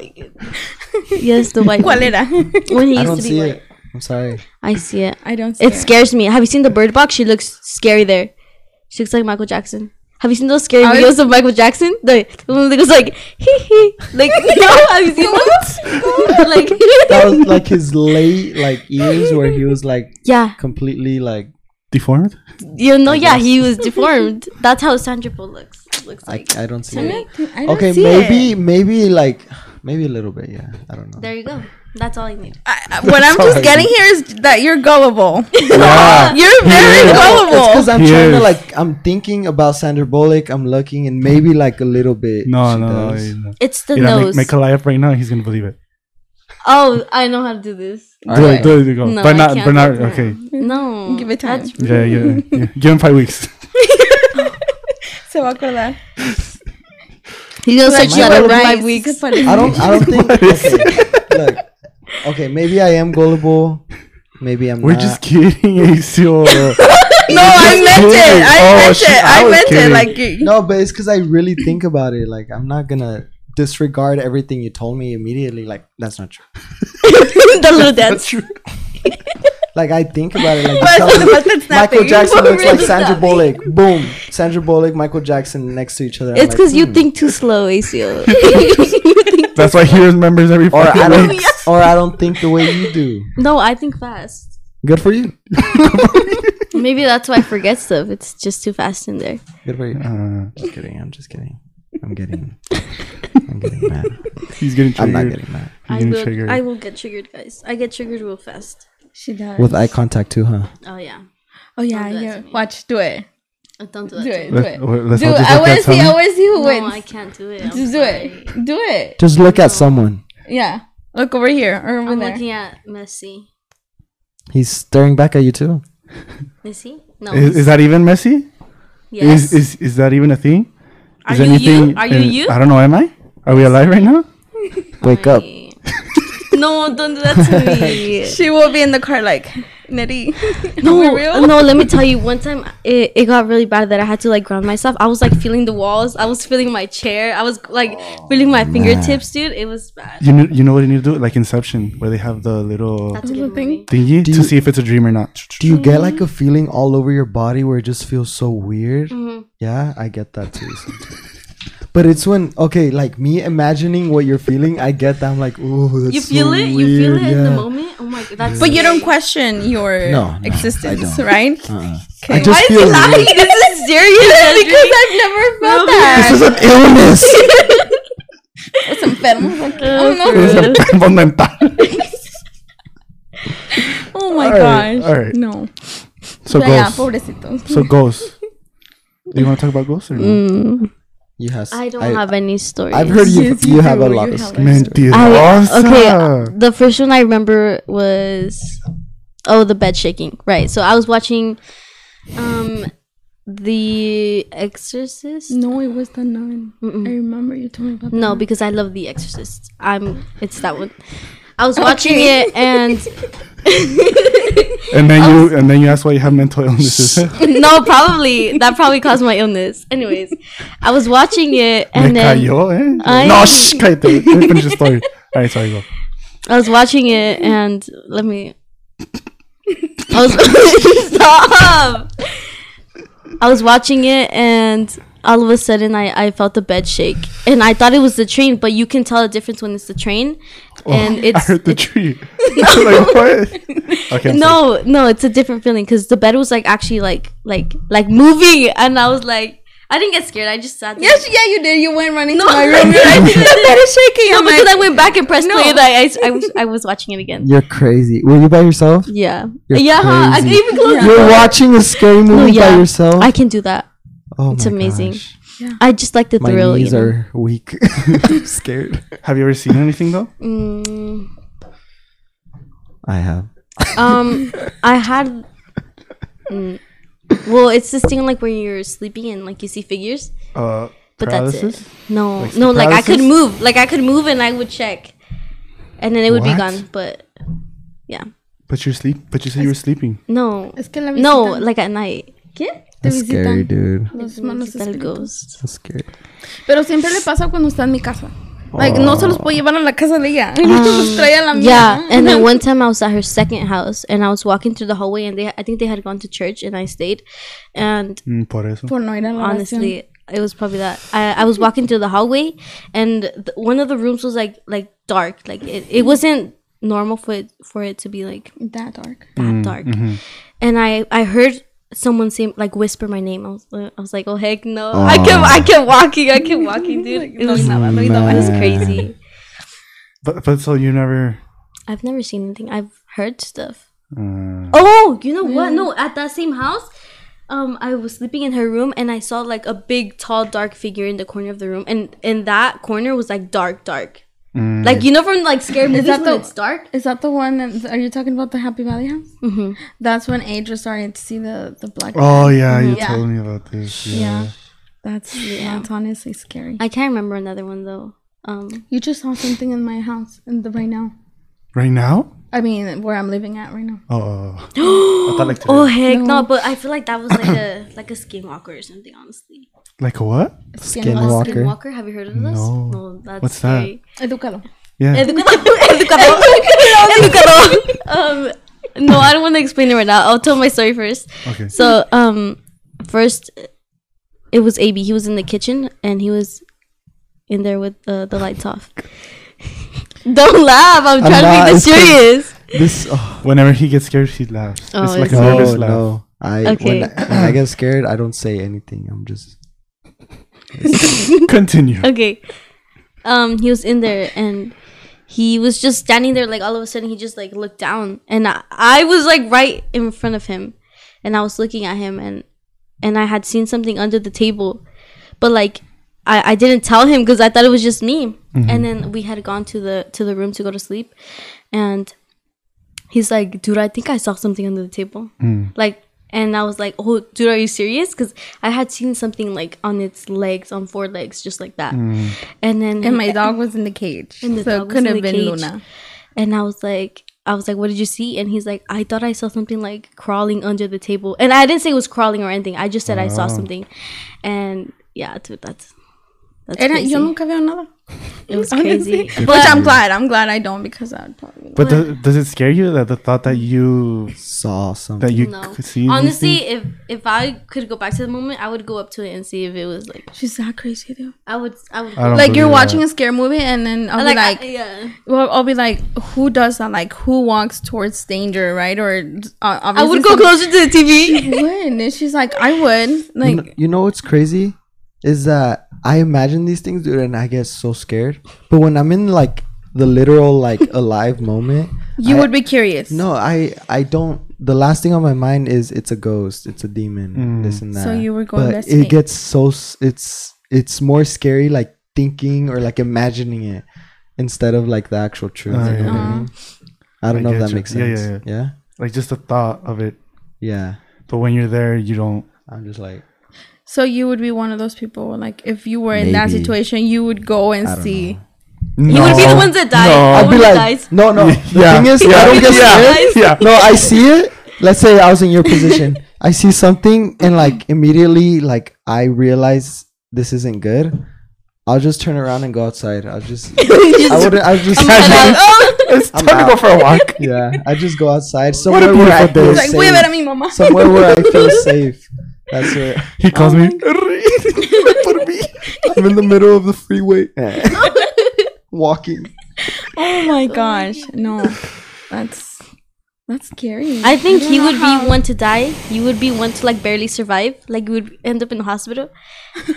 Oh yes, the white. ¿Cuál one. era? When he I don't to be see white. it. I'm sorry. I see it. I don't see It it. scares me. Have you seen the Bird Box? She looks scary there. She looks like Michael Jackson. Have you seen those scary I videos of Michael Jackson? The the one that goes like hee hee. Like no, have you seen those? like That was like his late like years where he was like yeah, completely like Deformed? you know, yeah, he was deformed. That's how Sandra Bullock looks looks I, like. I don't see To it. me. I don't Okay, see maybe it. maybe like maybe a little bit. Yeah, I don't know. There you go. That's all I need. I, I- what I'm just I getting here is that you're gullible. Yeah. You're very is. It's gullible. because I'm He trying to like I'm thinking about Sandra Bullock. I'm looking and maybe like a little bit. No, no, no. no. It's the You know, nose. make, make a lie up right now. He's gonna believe it. oh, I know how to do this. Do right. it, do it, do it, go. No, but not, but not. Okay. No, Give it time. Yeah, yeah, yeah. Give him five weeks. Se va a acordar. He's gonna Like search you that were up in right. five weeks. I don't. I don't think. Okay, look. Okay, maybe I am gullible. Maybe I'm not. We're not. just kidding, Acio. No, I meant it. I Oh, meant she- it. I I was meant it. Like No, but it's because I really think about it. Like I'm not gonna disregard everything you told me immediately. Like that's not true. the little dance. Like I think about it. Like But but Michael nothing. Jackson looks like Sandra nothing. Bullock. Boom, Sandra Bullock, Michael Jackson next to each other. I'm It's like, because you hmm. think too slow, ACO. That's why he remembers every or fucking I don't, week. Or I don't think the way you do. no, I think fast. Good for you. Maybe that's why I forget stuff. It's just too fast in there. Good for you. Uh, Just kidding. I'm just kidding. I'm getting. I'm getting mad. he's getting triggered. I'm not getting mad. He's I getting will, triggered. I will get triggered, guys. I get triggered real fast. She does. With eye contact too, huh? Oh yeah. oh yeah, Don't do yeah. Watch, do it. Oh, don't do that. Do it. Do it. wait, let's Do it. I look want to see. I Tommy. want to see who No, wins. I can't do it. I'm Just do it. Do it. Just look at someone. Yeah. Look over here or over I'm there. looking at Messi. He's staring back at you too. Missy? No. Is, is that even messy? yes. Is, is is that even a thing? Are Is you you? anything Are you in- you? I don't know. Am I? Are we alive right now? Wake up. no, don't do that to me. She will be in the car like, Nitty. No, real? no. Let me tell you. One time, it, it got really bad that I had to like ground myself. I was like feeling the walls. I was feeling my chair. I was like feeling my fingertips, dude. It was bad. You know, you know what you need to do? Like Inception, where they have the little That's a Little thing. thingy Do to you- see if it's a dream or not. Do you get like a feeling all over your body where it just feels so weird? Mm-hmm. Yeah, I get that too. sometimes. But it's when okay, like me imagining what you're feeling, I get that. I'm like, ooh, that's You feel so it. You feel weird, it in the moment. Oh my god, that's. But you don't question your No, no, existence, don't. right? Uh-uh. Okay. I just Why is feel he weird. laughing? This is serious. because I've never felt that. This is an illness. It's enfermo. Like, I don't know. Es enfermo mental. Oh my All right, gosh. all right. No. So Ya, ya, ghosts. pobrecito. So ghosts. Do you want to talk about ghosts or no? Mm, You have. I don't have any stories. I've heard you. Yes, You you have a lot You of stories. I, okay, the first one I remember was oh the bed shaking. Right. So I was watching um The Exorcist. No, it was the nun. Mm-mm. I remember you told me about that. No, because I love The Exorcist. I'm. It's that one. I was watching it and And then you and then you ask why you have mental illnesses. no, probably that probably caused my illness. Anyways, I was watching it Me and then cayó, eh? I- no, shh, cállate. Let me finish the story. All right, sorry, go. I was watching it and let me. I was stop. I was watching it and all of a sudden I, I felt the bed shake and I thought it was the train, but you can tell the difference when it's the train Oh, and Oh, I it's heard the tree. like what? Okay. I'm sorry. no no it's a different feeling because the bed was like actually like like like moving and I was like I didn't get scared I just sat there. Yes, yeah, you did. You went running No, to my I room. You're like, didn't. the bed is shaking. No, I'm because like, I went back and pressed No. play and I, I, I was I was watching it again. You're crazy. Were you by yourself? Yeah, You're yeah. huh? I can even close. Yeah. You're watching a scary No, movie by yourself. I can do that. oh it's my amazing. gosh. I just like the My thrill. knees you know? are weak. I'm scared. Have you ever seen anything though? Mm, I have. um, I had. Mm, well, it's this thing like when you're sleeping and like you see figures, Uh, but paralysis. that's it. No, Like no, sleep like I could move, like I could move and I would check, and then it would be gone. But yeah, But you're sleep. But you said you were sleeping. no, Es que la no, like at night. ¿Qué? Te That's scary, dude. Los malos Visitar el That's scary. Pero siempre le pasa cuando está en mi casa. Like, no se los puedo llevar a la casa de ella. los trae a la ah, mía. Yeah, and then one time I was at her second house, and I was walking through the hallway, and they, I think they had gone to church, and I stayed, and Mm, por eso. Por no ir a la oración. honestly it was probably that I, I was walking through the hallway and th- one of the rooms was like like dark like it, it wasn't normal for it for it to be like That dark. that dark mm, mm-hmm. and i i heard someone say like whisper my name. I was, uh, I was like oh heck no. I kept i kept walking i kept walking dude. It was, it was crazy. But but so you never. i've never seen anything. I've heard stuff. Uh, Oh, you know what? No, at that same house, um, I was sleeping in her room and I saw like a big, tall, dark figure in the corner of the room, and in that corner was like dark, dark. Mm, Like you know from like scary movies that when the- it's dark. Is that the one? that- Are you talking about the Happy Valley house? Mm-hmm. That's when Adra started to see the the black. oh yeah, you Yeah. told me about this. Yeah. Yeah. That's that's honestly scary. I can't remember another one though. Um, You just saw something in my house in the right now. Right now? I mean, where I'm living at right now. Oh. I thought like oh heck no. No. but I feel like that was like a like a skinwalker or something. Honestly, Like a what? Skinwalker. skinwalker. Have you heard of this? No. that's What's that? scary. Educado. Yeah. Educado. Educado. Educado. Um, no, I don't want to explain it right now. I'll tell my story first. Okay. So, um, first, it was AB. He was in the kitchen and he was in there with the the lights off. Don't laugh. I'm I'm trying to not, make this it's 'cause- serious. This. Oh, Whenever he gets scared, he laughs. Oh, it's like it's- a no, laugh. no. I Okay. when, when I get scared, I don't say anything. I'm just. Continue. Okay. Um, he was in there and he was just standing there. Like all of a sudden, he just like looked down, and I, I was like right in front of him, and I was looking at him, and and I had seen something under the table, but like I, I didn't tell him because I thought it was just me. And then we had gone to the to the room to go to sleep, and he's like, dude, I think I saw something under the table. Mm. Like, and I was like, oh, dude, are you serious? Because I had seen something like on its legs, on four legs, just like that. Mm. And then And my dog was in the cage. And the so it couldn't have been cage. Luna. And I was like, I was like, what did you see? And he's like, I thought I saw something like crawling under the table. And I didn't say it was crawling or anything. I just said I saw Oh. something. And yeah, dude, that's that's Era, crazy. yo nunca veo nada. it was Honestly. crazy. Which I'm glad. I'm glad I don't because I'd probably. But does, does it scare you that the thought that you Saw something. that you no. could see? Honestly, if if I could go back to the moment, I would go up to it and see if it was like She's that crazy, dude. I would I would I don't Like you're believe watching that. a scare movie and then I'll like, be like, I- yeah. well, I'll be like, who does that? Like, who walks towards danger, right? Or uh, I would go closer to the TV. She TV. would. And she's like, I would. you, Like, know, you know what's crazy is that I imagine these things, dude, and I get so scared. But when I'm in like the literal like alive moment, you I- would be curious. No, I I don't. The last thing on my mind is it's a ghost, it's a demon, mm. this and that. So you were going but it gets so it's it's more scary like thinking or like imagining it instead of like the actual truth. Oh, you know yeah. what I mean? I don't I know if that you. makes Yeah, sense. yeah, yeah, like just the thought of it. yeah. But when you're there, you don't. I'm just like So you would be one of those people. Like, if you were in that Maybe. situation, you would go and I don't see. know. You would be the ones that die. No. I'd one be that like, dies. no, no. The Yeah. thing is, Yeah. I don't get Yeah. scared. Yeah. No, I see it. Let's say I was in your position. I see something and like immediately like I realize this isn't good. I'll just turn around and go outside. I'll just I wouldn't I just oh. it's I'm time to go out. for a walk. yeah, I just go outside What a somewhere where I beautiful feel day. Like, voy a ver a mi mamá. Somewhere where I feel safe. That's where He calls oh me. I'm in the middle of the freeway. Walking. Oh my oh gosh. No. That's that's scary. I think don't he would how- be one to die. You would be one to like barely survive. Like you would end up in the hospital.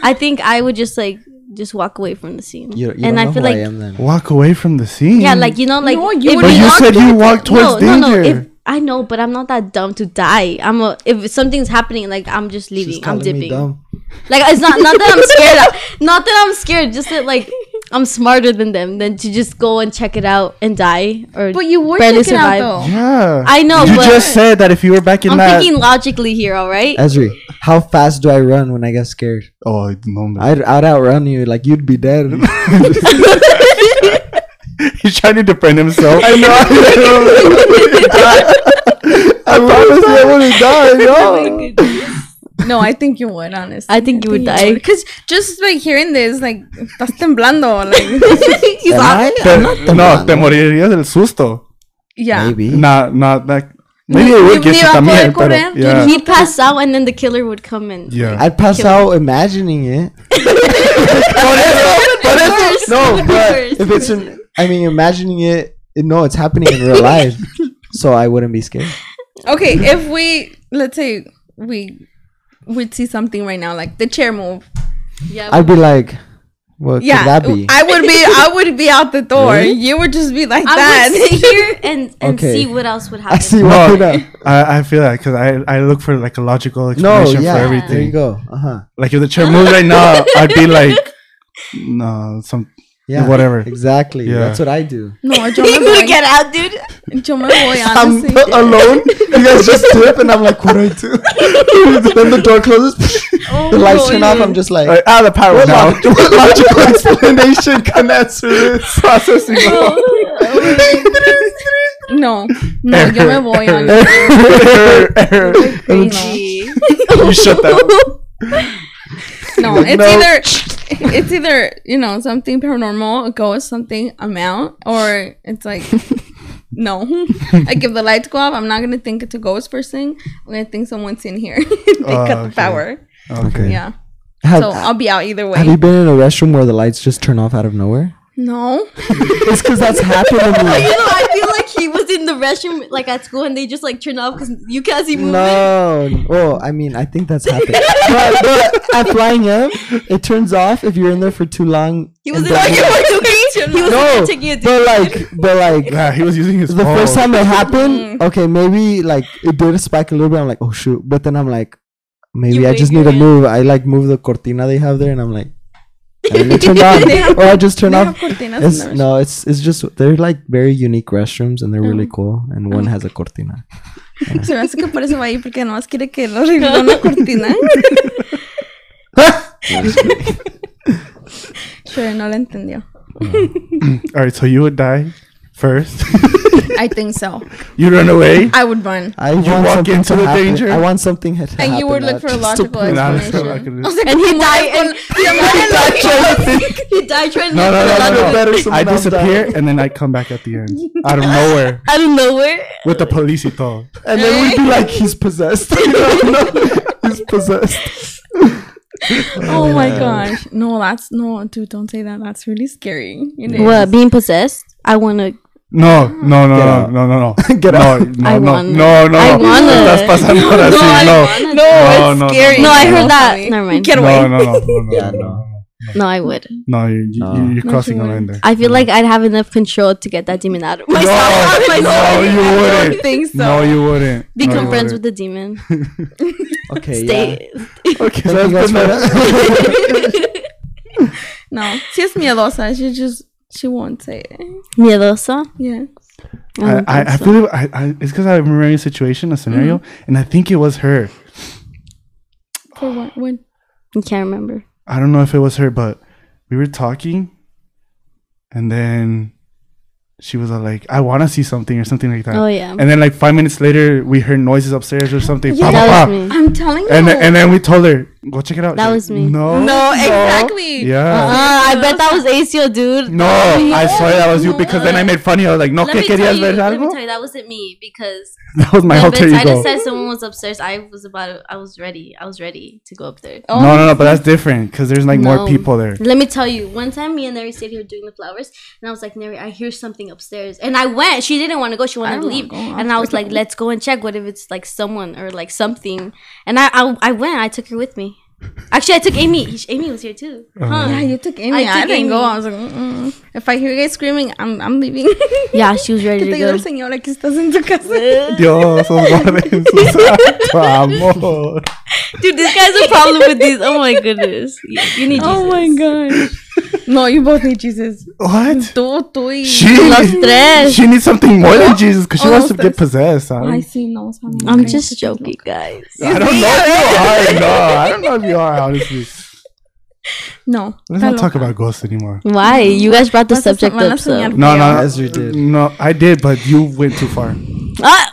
I think I would just like just walk away from the scene. You, you and I know feel who like I am then. Walk away from the scene. yeah, like you know, like No, you if But you walk said you walk towards no, no, danger. no. If I know, but I'm not that dumb to die. I'm a if something's happening, like I'm just She's leaving. I'm calling me dipping. dumb. Like it's not not that I'm scared. Of, not that I'm scared. Just that like I'm smarter than them than to just go and check it out and die or. But you would barely check it out though. yeah. I know, You but just said that if you were back in that. I'm that. thinking logically here. All right. Ezri, how fast do I run when I get scared? oh no, man. I'd, I'd outrun you. Like you'd be dead. He's trying to defend himself. I know. I promise you I wouldn't die. No. No, I think you would, honestly. I think you would die. Because just like hearing this, like, estás temblando. Like, He's Am I? Te- no, te morirías del susto. yeah. Maybe. Not, not that. Maybe it would get you a poder también, pero correr. Dude, yeah. He'd pass out and then the killer would come in. Yeah. I'd pass Kill out imagining it. Reverse, No, but if it's an, I mean, imagining it. No, it's happening in real life, so I wouldn't be scared. Okay, if we, let's say, we would see something right now, like the chair move. yeah, I'd be like, "What Yeah, could that be?" I would be, I would be out the door. Really? You would just be like I that. would sit here and, and Okay. see what else would happen. I see No, what. No, I, I feel that because I, I look for like a logical no, explanation yeah. for There you everything. go. Uh huh. Like if the chair moves right now, I'd be like, no, some Yeah. Whatever. Exactly. Yeah. That's what I do. No, yo You me voy. get out, dude. Yo me voy, I'm alone. You guys just dip, and I'm like, what do I do? then the door closes. Oh, the lights turn off. I'm just like, out of the power what, now. log- what logical explanation can answer this? Processing. No, no, yo me voy, honestly. Error, error. Crazy. You shut that. No, it's no. either it's either you know something paranormal, a ghost, something amount, or it's like no. like if the lights go off, I'm not gonna think it's a ghost first thing. I'm gonna think someone's in here. they Oh, cut the okay. power. Okay. Yeah. Have, so I'll be out either way. have you been in a restroom where the lights just turn off out of nowhere? No. It's because that's happened to me. You know, I feel like he was in the restroom, like at school, and they just like turn off because you can't see movement. No. Well, I mean, I think that's happened. but, but at Flying M, it turns off if you're in there for too long. He was and in don't there move. taking He was in No, there taking a but like, but like, Yeah, he was using his the phone. first time it happened, mm. okay, maybe like it did spike a little bit. I'm like, oh shoot, but then I'm like, maybe You I just need to move. I like move the cortina they have there, and I'm like, and then it turned on, or I just turn off. have cortinas in It's, no, it's it's just they're like very unique restrooms and they're really Oh. cool, and one mm. has a cortina. Se me hace que por eso va ahí, porque nomás quiere que lo arregle una cortina. sure, no lo entendió. All right, so you would die first. I think so. you run away. I would run. I You want walk into the happen. danger? I want something to happen. And you would look for a logical explanation. that's what I I was like. And he died. And "Come he died trying to No, no, look no, no, no. lot better of- someone I disappear and then I come back at the end out of nowhere out of nowhere. with the police and all. and then we'd be like, he's possessed. You no, he's possessed. Oh my gosh. No, that's no, dude, don't say that. That's really scary. You know? What being possessed? I wanna. No, no, no, no, no, no, no. Get out. No, I no, wanna. no, no. I wanna. Estás pasando ahora sí, no. wanna. No, No, it's no, no, scary. No, I heard that. Never mind. Get away. No, no, no, no, no, no, no. no. No, I would. No, you, you, No. you're crossing she a line there. I feel like I'd have enough control to get that demon out of No, myself. no, you wouldn't. don't think so. No, you wouldn't. Become no, you friends wouldn't. with the demon. Okay, Stay. Okay, so that's for. No, she is miedosa. She just she won't say it. Miedosa. Yeah. I I, don't I, think I so. feel it, I, I, it's because I remember a situation, a scenario, mm-hmm. and I think it was her. For what? When? I can't remember. I don't know if it was her, but we were talking, and then she was like, "I want to see something" or something like that. Oh yeah. And then like five minutes later, we heard noises upstairs or something. Yeah, Pa, pa, that was me. I'm telling you. And then, and then we told her, "Go check it out." That was me. No, no, exactly. Yeah. Uh, I bet that was Acio, dude. No, I swear that was you because then I made funny. I was like, "No, Let que me, tell querías you, ver let me tell you, that wasn't me because That was my when alter Betsaida ego. said someone was upstairs, I was about to, I was ready. I was ready to go up there. Oh, No, no, no, but that's different because there's like more people there. Let me tell you, one time me and Neri stayed here doing the flowers, and I was like, Neri, I hear something upstairs. And I went. She didn't want to go. She wanted to don't leave. And I was like, let's go and check. What if it's like someone or like something? And I I, I went. I took her with me. Actually, I took Amy. Amy was here too. Uh-huh. Yeah, you took Amy. I I, didn't go. I was like, Mm-mm. if I hear you guys screaming, I'm I'm leaving. Yeah, she was ready te to ayude go. el señor aquí estás en tu casa. Dios, os guarde en su santo amor. Dude, this guy's a problem with these. Oh my goodness. You, you need Jesus. Oh my gosh. No, you both need Jesus. What? Tú, tú y... She, Los tres. she needs something more than Jesus because she Oh, wants los to get tres. possessed. I see. don't, sí, no. I'm just joking, guys. I don't know if you are. No, I don't know if you are, honestly. No. Let's está not talk about ghosts anymore. Why? You guys brought the subject up, so. No, no, As you did. No, I did, but you went too far Ah!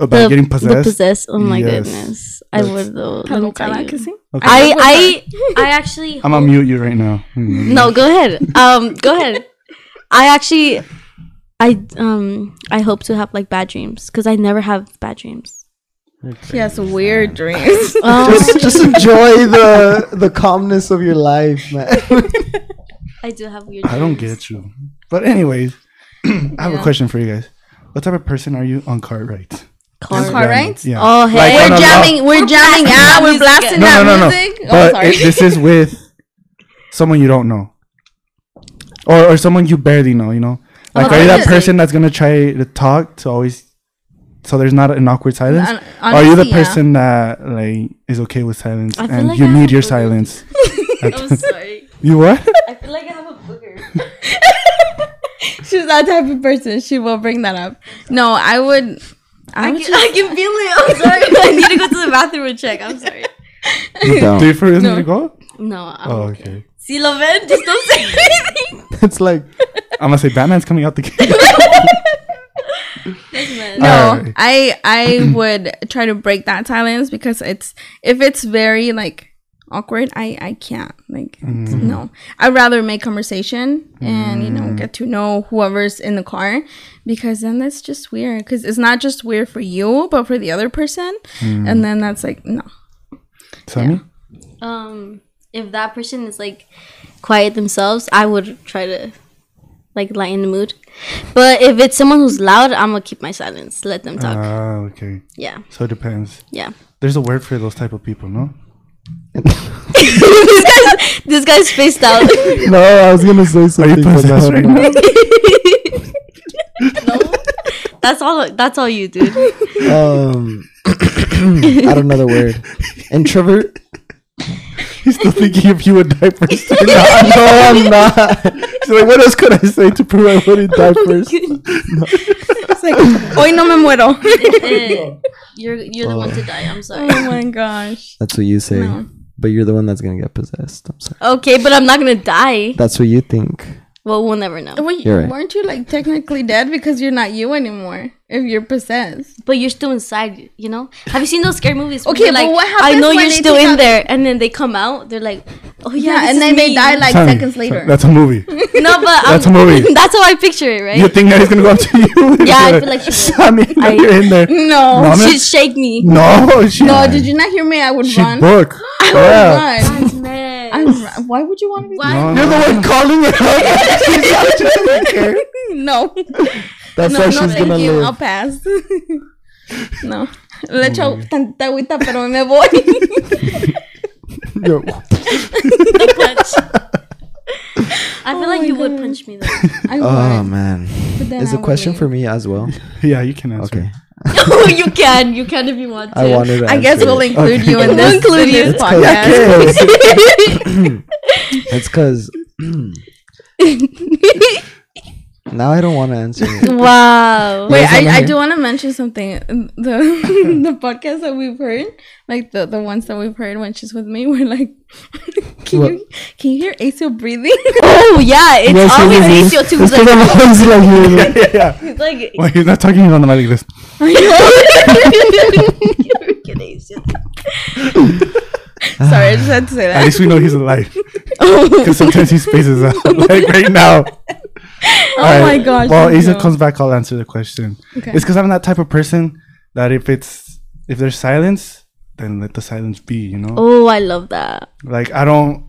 about the, getting the possessed. possessed. Oh my Yes. goodness. I That's- would though. Está Let me tell you. que sí? Okay. I I I actually I'm gonna mute you right now. Hmm. no go ahead um go ahead I actually I um I hope to have like bad dreams because I never have bad dreams She has weird dreams. um, just, just enjoy the the calmness of your life, man. I do have weird I don't dreams. get you. But anyways, I have a question for you guys. What type of person are you on car rides? Car- Car rides? Yeah. Oh, hey. Like We're on a lo- jamming. We're jamming out. We're music. blasting No, that no, no, no. music. Oh, But sorry. it, this is with someone you don't know, or or someone you barely know. You know, oh, like Oh, are you that person that's gonna try to talk to always, so there's not an awkward silence? Hon- Or are you the honestly, yeah. person that like is okay with silence I and like you I need your both. silence? I'm sorry you what? I feel like I have a booger She's that type of person. She will bring that up. No, I would. I, I would can, I can feel it I'm sorry I need to go to the bathroom and check I'm sorry You Do don't. you for real No. to go? no I'm Oh, okay. okay. see Loven just don't say anything It's like I'm gonna say Batman's coming out the gate. No, Alright. I I would try to break that silence because it's if it's very like awkward, I I can't like Mm-hmm. no. I'd rather make conversation and you know get to know whoever's in the car because then that's just weird because it's not just weird for you but for the other person Mm. and then that's like no. Sammy? um if that person is like quiet themselves i would try to like lighten the mood but if it's someone who's loud i'm gonna keep my silence let them talk Ah, okay. yeah So it depends. yeah There's a word for those type of people, no? This guy's this guy's spaced out no, I was gonna say Are something. you but possessed no, right now? no that's all that's all you dude Um, I don't know the word. Introvert. He's still thinking if you would die first or not. no, I'm not. She's like, what else could I say to prove I wouldn't die first? It's like, hoy no me muero. You're you're the one to oh. die. I'm sorry. oh my gosh. That's what you say. No. But you're the one that's gonna get possessed. I'm sorry. Okay, but I'm not gonna die. That's what you think. Well, we'll never know. Wait, You're right. weren't you like technically dead because you're not you anymore? If you're possessed. But you're still inside, you know. Have you seen those scary movies? where Okay, they're but like, what I know when you're they still take in out- there, and then they come out. They're like, oh yeah, Yeah, this and is then they die like Tell me. seconds later. That's a movie. no, but That's a movie. That's how I picture it, right? You think that he's gonna go up to you? Yeah, I feel like she would. Sonny, I- you're in there. no. No, I'm She'd shake me. No, she. No, did you not hear me? I would She run. book. I would Yeah. run. That's. I would. Why would you want to be? Why? No, You're no. the one calling it out. She's not doing it. No. That's no, why no, she's thank gonna you. live. I'll pass. no. Le echo tantita agüita, pero me voy. Yo, I feel Oh like my you would punch me though. I oh, would. Oh man. but then Is I a would question for me as well? yeah, you can answer. Okay. Oh, you can. You can if you want to. I wanted to I guess we'll it. include you in We'll this, include you. this It's 'cause- podcast. It's because now I don't want to answer it. Wow. Wait, I, I do want to mention something. The the podcast that we've heard, like the, the ones that we've heard when she's with me, we're like, can What? you can you hear Acio breathing? Oh yeah, it's Yes, always is. Acio too. It's He's 'cause like, I'm always like here. Yeah, yeah, yeah. he's like, Well, he's not talking on the mic like this. Sorry, I just had to say that. At least we know he's alive. Because sometimes he spaces out. like right now. Oh my gosh. Well, Asa comes back, I'll answer the question. Okay. It's because I'm that type of person that if it's if there's silence, then let the silence be. You know, Oh, I love that. like I don't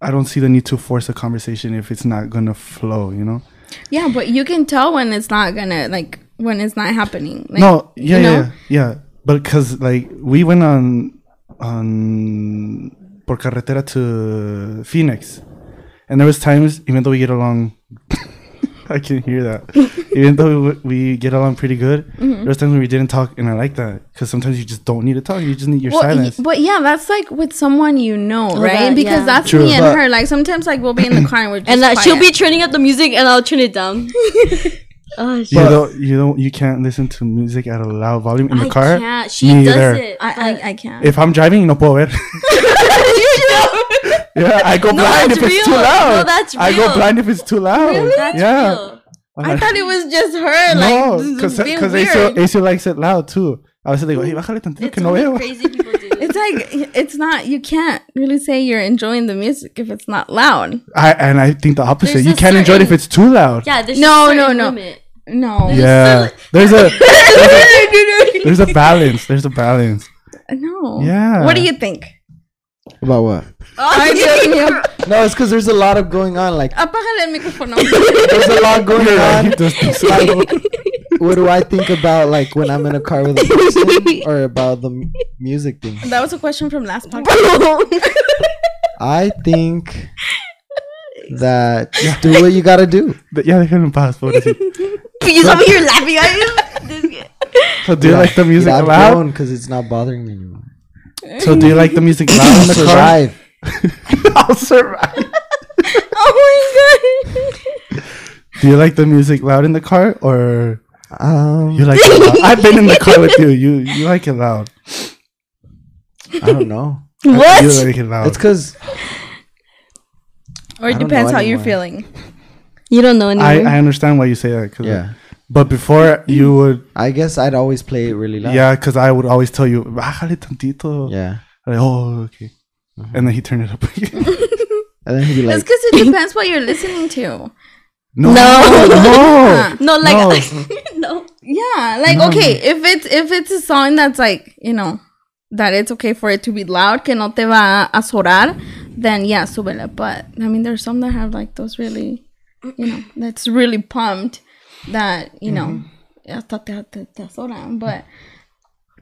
I don't see the need to force a conversation if it's not gonna flow. You know. Yeah, but you can tell when it's not gonna like when it's not happening. Like, no, yeah, you know? yeah, yeah. But because like we went on on por carretera to Phoenix, and there was times even though we get along. I can hear that. Even though we, we get along pretty good, Mm-hmm. there was times when we didn't talk, and I like that because sometimes you just don't need to talk. You just need your Well, silence. y- but yeah, that's like with someone you know, right? that- because yeah. that's True. me and her. Like sometimes, like we'll be in the car and we're just And uh, she'll be turning up the music, and I'll turn it down. oh, you don't, you don't, you can't listen to music at a loud volume in the I car. can't. She Me does either. it. I, I I can't. If I'm driving, no puedo ver. yeah, I go No, blind that's if it's too loud. No, that's I go real. blind if it's too loud. That's yeah. real. I thought it was just her. No, like because being because. Acio, Acio likes it loud too. I was like, hey, bájale tantito It's que no only veo. crazy people do. It's like it's not. You can't really say you're enjoying the music if it's not loud. I and I think the opposite. There's you can't enjoy it if it's too loud. Yeah, there's No, no, no, no, no. Limit. No. Yeah, there's a there's a balance. There's a balance. No. Yeah. What do you think? About what? Ay, Dios mío. No, it's because there's a lot of going on. Like Apágale el micrófono. there's a lot going You're on. he does think so. Like, what do I think about like when I'm in a car with a person or about the m- music thing? that was a question from last podcast. I think that just do what you gotta do. But yeah, déjenlo en paz, pobrecito. Please, over here laughing at you. This guy. So do you like the music I've loud? because it's not bothering me anymore. So do you like the music loud in the car? Survive. I'll survive. oh my god. Do you like the music loud in the car or Um, you like it loud? I've been in the car with you. You you like it loud. I don't know. What? You like it loud. It's because Or it depends how you're feeling. You don't know anymore. I, I understand why you say that. Cause yeah, But before you would, I guess I'd always play it really loud. yeah, because I would always tell you, bájale tantito. yeah. Like, oh, okay. Mm-hmm. And then he turned it up again. And then he'd be It's because it depends what you're listening to. no, No. no. no, like No. no. Yeah, like No. okay, if it's if it's a song that's like you know that it's okay for it to be loud, que no te va a azorar, then yeah, súbele. But I mean, there's some that have like those really, you know, that's really pumped that you know, hasta te, te, te azoran. But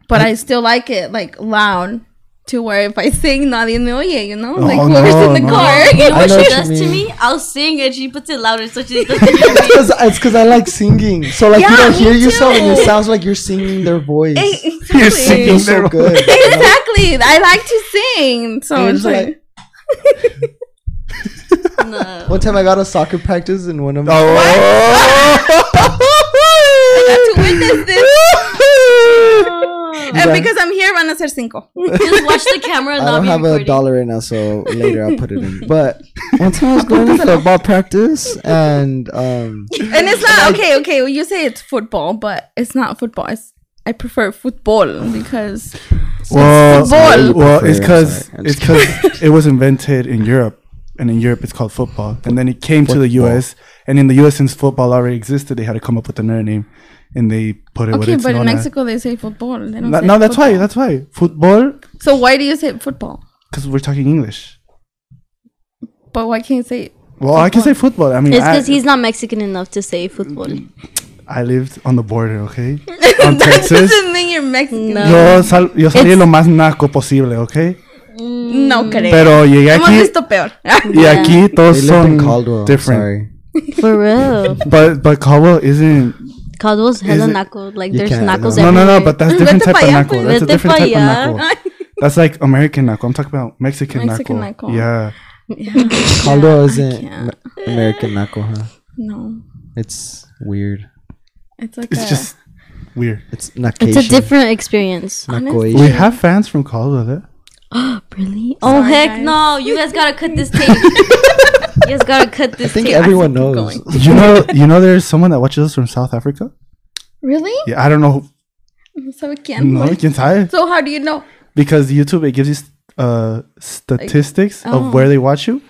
but I still like it like loud to where if I sing, nadie me oye, you know, like Oh, whoever's no, in the no. car. You know I what know she does you to me? I'll sing and she puts it louder so she doesn't hear me. It's because I like singing. So like you Yeah, don't me hear yourself and it sounds like you're singing their voice. Eh, It You're singing so their good. exactly. I like to sing, so And it's it's like, like- No. One time I got a soccer practice in one of my. I got to witness this. And guys- because I'm here, van a ser cinco. Just watch the camera and I don't have recording. a dollar right now, so later I'll put it in. But one time I was going to football practice, and um, And it's not okay. Okay, well, you say it's football, but it's not football. It's, I prefer football because Well, football. well, it's because it's because it was invented in Europe, and in Europe it's called football, and then it came to the U.S. and in the U.S. since football already existed, they had to come up with another name, and they put it. what okay, it's but in known as. Mexico they say football. They don't No, say no, that's why. That's why football, so why do you say football? because we're talking English. But why can't you say? Well, I can say football. I mean, It's because he's not Mexican enough to say football. I lived on the border, okay, on Texas. Doesn't mean you're Mexican. No. Yo, sal, yo salí It's- lo más naco posible, okay. No creo. Pero llegué Hemos aquí visto peor. y aquí they todos lived son Caldwell. different. Sorry. For real. But but Caldwell isn't. Caldwell's hella Is it- naco. Like You there's can't, nacos no. No, no, no. But that's different Vete type pa' of allá, naco. pues. That's a Vete different pa' type of allá. naco. That's like American naco. I'm talking about Mexican, Mexican naco. naco. Yeah. Caldwell isn't. Ma- American Naco, huh? No, It's weird. it's like It's a, just weird. It's Nacasian. It's a different experience. Nacoasian. We have fans from Caldwell. Eh? Oh, really? Oh Sorry, heck guys. no! You guys gotta cut this tape. you guys gotta cut this. I think tape. everyone keep knows. going. You know, you know, there's someone that watches us from South Africa. really. Yeah, I don't know. So quién? No, güey? quién sabe? So how do you know? Because YouTube it gives you uh statistics oh. of where they watch you,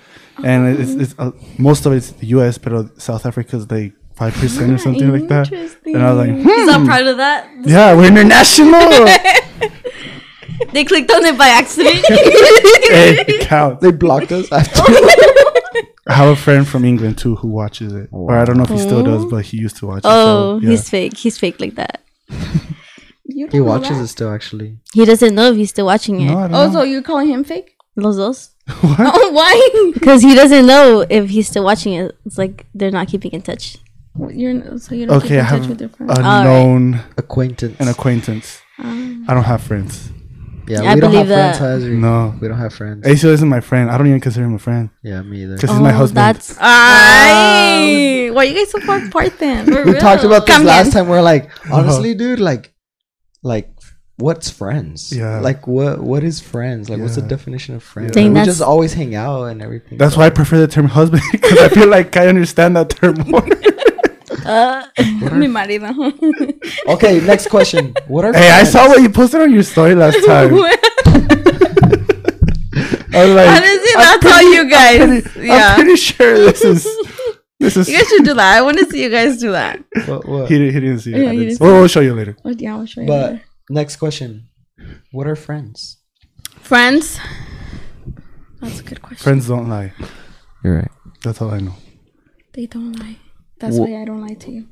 and it's, it's uh, most of it's the U.S., but South Africa's like five percent or something like that. Interesting. And I was like, He's not hmm, proud of that. yeah, we're international. They clicked on it by accident. it counts. They blocked us after. I have a friend from England too who watches it, or I don't know if he still does, but he used to watch it. oh, so, yeah. he's fake. He's fake like that. He watches that? it still, actually. He doesn't know if he's still watching it. No, I don't Oh, know. so you're calling him fake? Los dos. Oh, why? Because he doesn't know if he's still watching it. It's like they're not keeping in touch. You're so you don't Okay, keep I in touch have with your a friends. Alright. known Acquaintance. an acquaintance. Um, I don't have friends. Yeah, I we don't believe have friends, that. Hazri. No. We don't have friends. Acio isn't my friend. I don't even consider him a friend Yeah, me either. because he's my Oh, husband. That's um, Ay, why you guys so far apart then? we talked about this Come last in. time. We're like, uh-huh. honestly, dude, like, like, what's friends? Yeah. Like, what what is friends? Like, what's the definition of friends? Dang, Like, we just always hang out and everything. That's why I prefer the term husband because I feel like I understand that term more. Uh, Mi marido. Okay, next question. What are hey, I friends? saw what you posted on your story last time. I was like, Honestly, I'm that's all you guys. pretty, yeah. I'm pretty sure this is this is. you guys should do that. I want to see you guys do that. What, what? He, didn't- he didn't see it. Yeah, didn't see We'll, we'll show you later. But yeah, I'll show you. But later. next question. What are friends? friends. That's a good question. Friends don't lie. You're right. That's all I know. They don't lie. That's Wh- why I don't lie to you.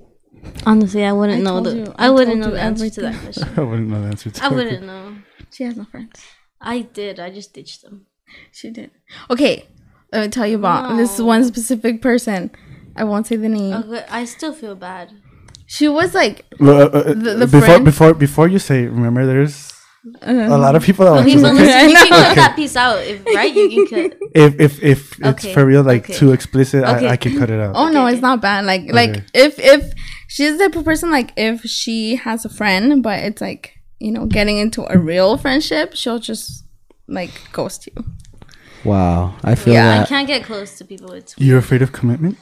honestly, I wouldn't I know told the. you- I, I wouldn't told know you the answer to that question. I wouldn't know the answer to I it. wouldn't know. She has no friends. I did. I just ditched them. She did. Okay, let me tell you about this No. one specific person. I won't say the name. Okay, I still feel bad. She was like, Well, uh, uh, The- the before friend- before before you say, remember, there's a lot of people that watch Okay, this, so okay? you can cut that piece out, if, right? You can cut. If if if it's for real, like okay. too explicit, Okay. I, I can cut it out. oh no, it's not bad. Like, like if if she's the type of person like if she has a friend, but it's like you know getting into a real friendship, she'll just like ghost you. Wow, I feel Yeah. I can't get close to people. It's You're afraid of commitment?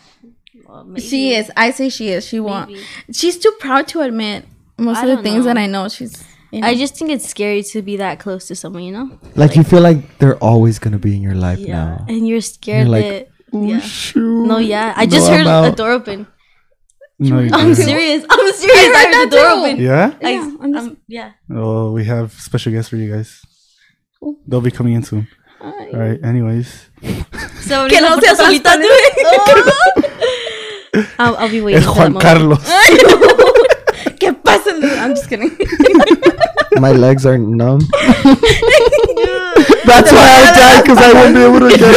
well. She is. I say she is. She won't. She's too proud to admit most I of the don't things that. I know. She's. You know, I just think it's scary to be that close to someone, you know? Like you feel like they're always gonna be in your life Yeah. now. And you're scared You're like, that. Oh, Yeah. shoot. No, yeah. I just I'm heard a door open. No, you I'm didn't. serious. I'm serious. I heard heard the door too. open. Yeah? I, Yeah, I'm just- um, yeah. Oh, we have special guests for you guys. Cool. They'll be coming in soon. Ay. All right. Anyways, So, Que no ahorita se solita, asusten. dude. I'll, I'll be waiting es for Juan that moment. Carlos. ¿Qué pasa? I'm just kidding. My legs are numb. That's why I died because I won't be able to get up.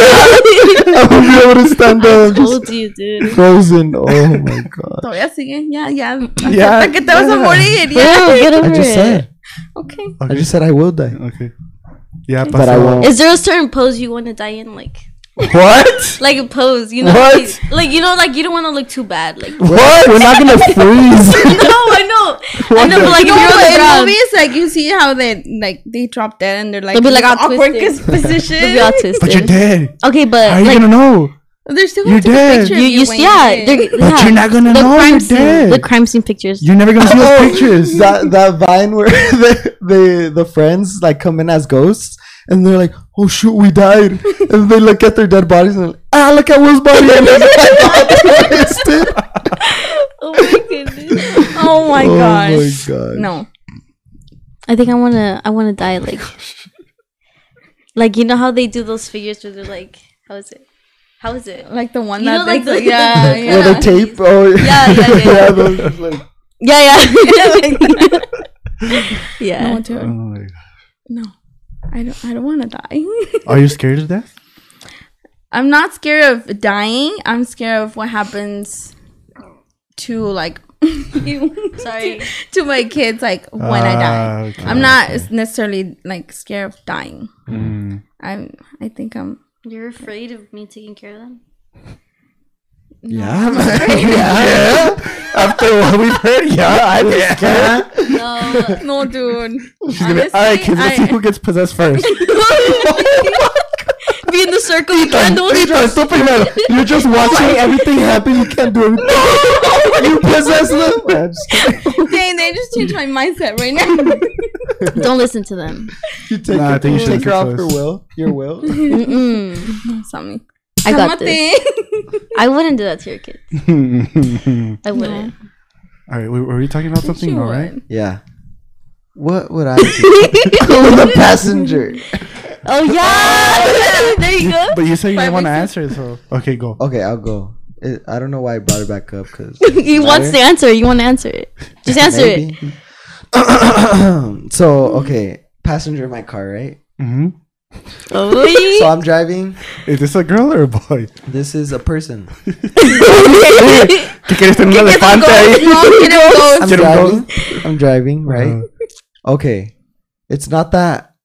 I won't be able to stand up. I'm just Told you, dude. frozen. Oh my god. Todavía sigue. Ya, ya. Ya, Acepta que te vas a ya. morir. Ya. Bro, get over I just it. said. Okay. I just said I will die. Okay. Yeah, But I pasó. won't. Is there a certain pose you want to die in? Like, What? like a pose, you know? What? Like, like, you know, like you don't want to look too bad. Like, What? We're not gonna freeze. no, I know, I know, but like if No, you're on but the in ground, movies, like you see how they like they drop dead and they're like They'll be, like, in all awkward twisted. position. they'll be all twisted. But you're dead. Okay, but How are you like gonna know? They're still You're gonna dead. a picture you, of you, when yeah, you're they're, dead. But yeah. you're not gonna the know you're scene, dead. the crime scene pictures. You're never gonna see those oh. pictures. that that vine where the, the the friends like come in as ghosts and they're like, "Oh shoot, we died," and they look at their dead bodies and they're like, "Ah, look at Will's body," and it's like oh my goodness. Oh my Oh gosh. my god! No. I think I wanna, I wanna die like, like you know how they do those figures where they're like, how is it? How is it? Like the one You that know, like they- the- yeah, yeah. With a tape. Oh Yeah, yeah, yeah. those like- Yeah, yeah, yeah. No, Oh my God. No. I don't I don't wanna die. Are you scared of death? I'm not scared of dying. I'm scared of what happens to like you Sorry. to my kids like when I die. Ah, okay. I'm not necessarily like scared of dying. Mm. I'm I think I'm You're afraid of me taking care of them? Yeah, yeah. After what we've heard, yeah, I'm scared. No. no dude. She's gonna. All right, kids. Let's see who gets possessed first. Be in the circle with candles. Ethan, tú primero. You're just watching everything happen. You can't do anything. No! you possess them. Man, just kidding. Dang, they just changed my mindset right now. Don't listen to them. You take, Nah, I her, think you you take her off listen her will. Your will. Mm-mm. Something. I got this. I wouldn't do that to your kids. I wouldn't. All right, were, were we talking about something? Sure. All right. Yeah. What would I do? with a passenger. Oh yeah, there you go. But you said you didn't want to weeks answer, so okay, go. Okay, I'll go. It, I don't know why I brought it back up because he wants to answer. You want to answer it? Just answer it. so okay, passenger in my car, right? Mm-hmm. Oh, So I'm driving. Is this a girl or a boy? This is a person. ¿Qué quieres tener un elefante ahí? No, get. I'm driving. I'm driving, right? Uh-huh. Okay. It's not that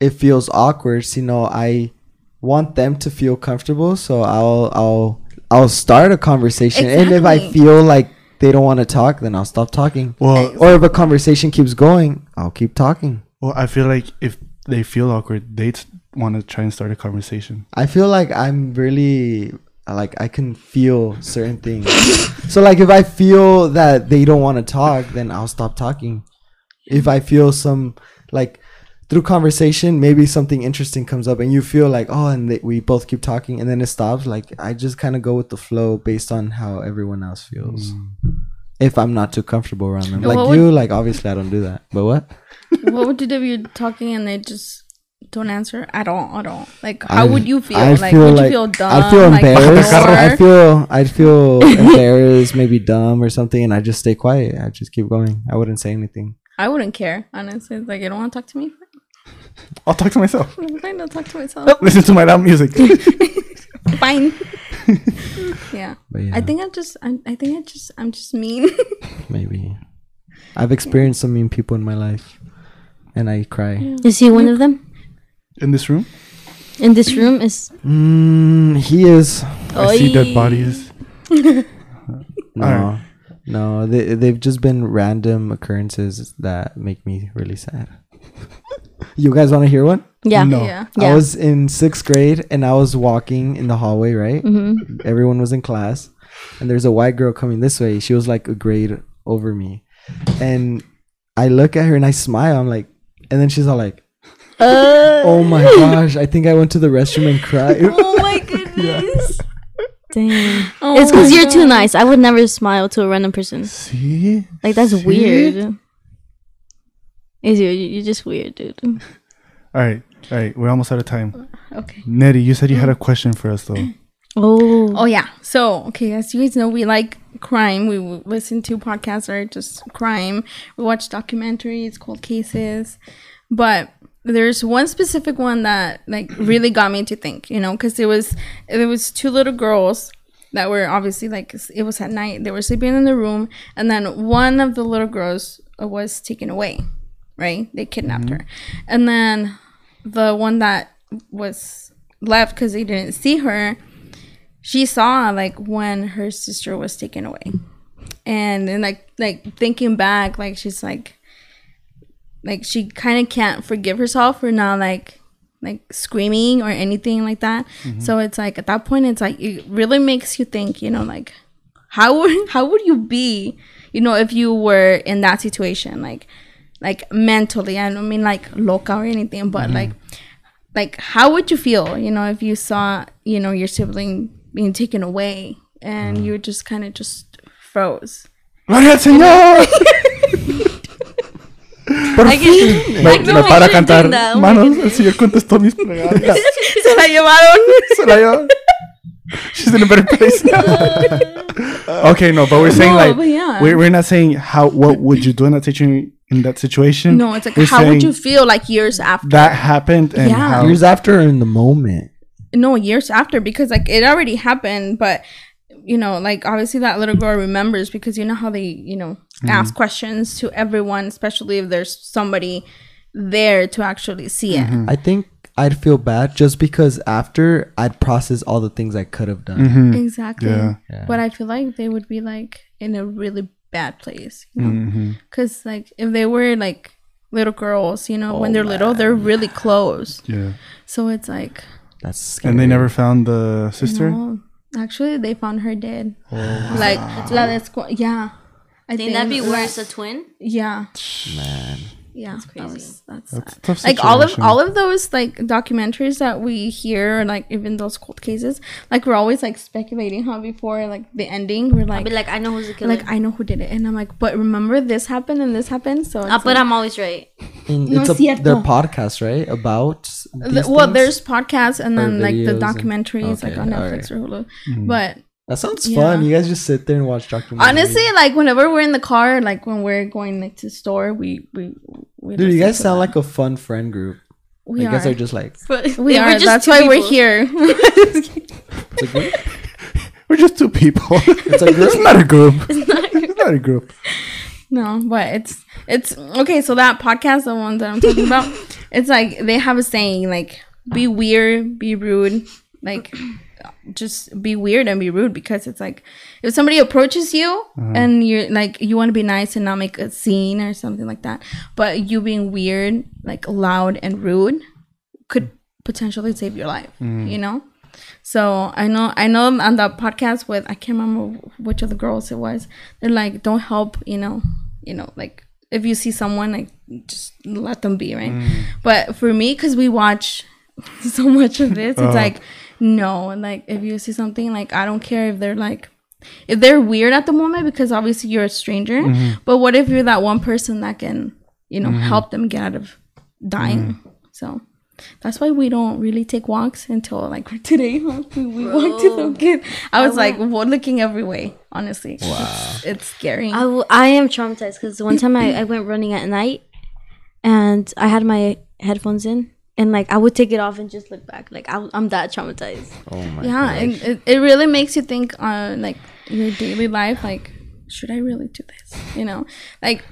it feels awkward, you know, I want them to feel comfortable, so I'll I'll I'll start a conversation and if I feel like they don't want to talk, then I'll stop talking. Well, Or if a conversation keeps going, I'll keep talking. well, I feel like if they feel awkward, they want to try and start a conversation. I feel like I'm really like I can feel certain things. so like if I feel that they don't want to talk, then I'll stop talking. If I feel some like through conversation, maybe something interesting comes up and you feel like, oh, and they, we both keep talking and then it stops. Like I just kind of go with the flow based on how everyone else feels. Mm. If I'm not too comfortable around them, What like would- you, like obviously I don't do that. But what? What would you do if you're talking and they just don't answer at all? At all? Like, how I- would you feel? I like, feel would like- you feel dumb? I feel like, embarrassed. bored? I feel I'd feel embarrassed, maybe dumb or something, and I just stay quiet. I just keep going. I wouldn't say anything. I wouldn't care, honestly. It's like, you don't want to talk to me? I'll talk to myself. Fine, I'll talk to myself. Listen to my loud music. Fine. yeah. But yeah, I think I'm just, I, I think I just, I'm just mean. maybe I've experienced some mean people in my life, and I cry. is he one of them In this room, in this room? Is Mm, he is I see dead bodies. no, Alright. no. They they've just been random occurrences that make me really sad. you guys want to hear one? Yeah. No. yeah. I was in sixth grade and I was walking in the hallway, right? Mm-hmm. Everyone was in class, and there's a white girl coming this way. She was like a grade over me, and I look at her and I smile. I'm like, and then she's all like, Uh, "Oh my gosh!" I think I went to the restroom and cried. oh my goodness. Dang. Oh it's because you're too nice. I would never smile to a random person. See, Like that's See? weird. Is you? You're just weird, dude. All right, all right. We're almost out of time. Okay. Nettie, you said you had a question for us though. Oh. Oh yeah. So okay, as you guys know, we like crime. We listen to podcasts that are just crime. We watch documentaries, cold cases, but there's one specific one that like really got me to think. You know, because it was it was two little girls that were obviously like it was at night. They were sleeping in the room, and then one of the little girls uh, was taken away. Right? They kidnapped mm-hmm. her, and then the one that was left because they didn't see her, she saw like when her sister was taken away, and then like like thinking back, like she's like, like she kind of can't forgive herself for not like like screaming or anything like that. Mm-hmm. So it's like at that point, it's like it really makes you think, you know, like how would how would you be, you know, if you were in that situation, like like mentally. I don't mean like loca or anything, but mm-hmm. like like how would you feel, you know, if you saw, you know, your sibling being taken away and mm. you just kind of just froze. ¡Gloria al Señor! Por I fin. can- Me, I can me para imagine cantar. doing that. My Manos, el Señor contestó mis preguntas. Se la llevaron. Se la llevó. She's in a better place now. okay, no, but we're saying No, like but yeah. we're, we're not saying how what would you do in that situation in that situation. No, it's like We're how would saying you feel like years after? that happened and Yeah. how Years after or in the moment. No years after because like it already happened but you know like obviously that little girl remembers because you know how they you know ask questions to everyone especially if there's somebody there to actually see it I think I'd feel bad just because after I'd process all the things I could have done. Mm-hmm. exactly Yeah. but i feel like they would be like in a really bad place you know Mm-hmm. because like if they were like little girls you know when they're little they're really close yeah. so it's like That's scary. And they never found the sister. no, actually they found her dead Oh, like la descu- yeah i think that'd be worse. A twin. Yeah. Man. Yeah. That's crazy. was, that's That's sad. tough like all of all of those like documentaries that we hear or like even those cold cases, like we're always like speculating how before like the ending we're I'd like be like, I know who's the killer. like I know who did it and I'm like, but remember this happened and this happened. So Ah, it's but like- I'm always right. And No it's a, es their podcast, right? About the- well, things? there's podcasts and then like the videos and- documentaries like on alright. Netflix or Hulu. Mm-hmm. But that sounds yeah. fun. You guys just sit there and watch documentaries. honestly, like whenever we're in the car, like when we're going like to the store, we we we dude, you guys sound that. like a fun friend group. we you are. guys are just like But we we're just That's two why we're here. it's a group. We're just two people. It's a group. it's not a group. It's not a group. No, but it's it's okay. So that podcast, the one that I'm talking about, it's like they have a saying like be weird, be rude, like just be weird and be rude because it's like if somebody approaches you mm-hmm. and you're like you want to be nice and not make a scene or something like that, but you being weird, like loud and rude, could potentially save your life. Mm-hmm. You know. So I know I know on that podcast with I can't remember which of the girls it was. They're like, don't help, you know, you know, like if you see someone, like just let them be, right? Mm. But for me, because we watch so much of this, it's uh-huh. like no, like if you see something, like I don't care if they're like if they're weird at the moment because obviously you're a stranger. Mm-hmm. But what if you're that one person that can, you know, mm-hmm. help them get out of dying? Mm-hmm. So that's why we don't really take walks until like today. Huh? We, we walked to the kid. I was like wa- looking every way. Honestly, wow, it's, it's scary. I, w- I am traumatized because one time I, I went running at night and I had my headphones in and like I would take it off and just look back. Like I, I'm that traumatized. Oh my yeah, and it, it really makes you think on like your daily life. Like, should I really do this? You know, like.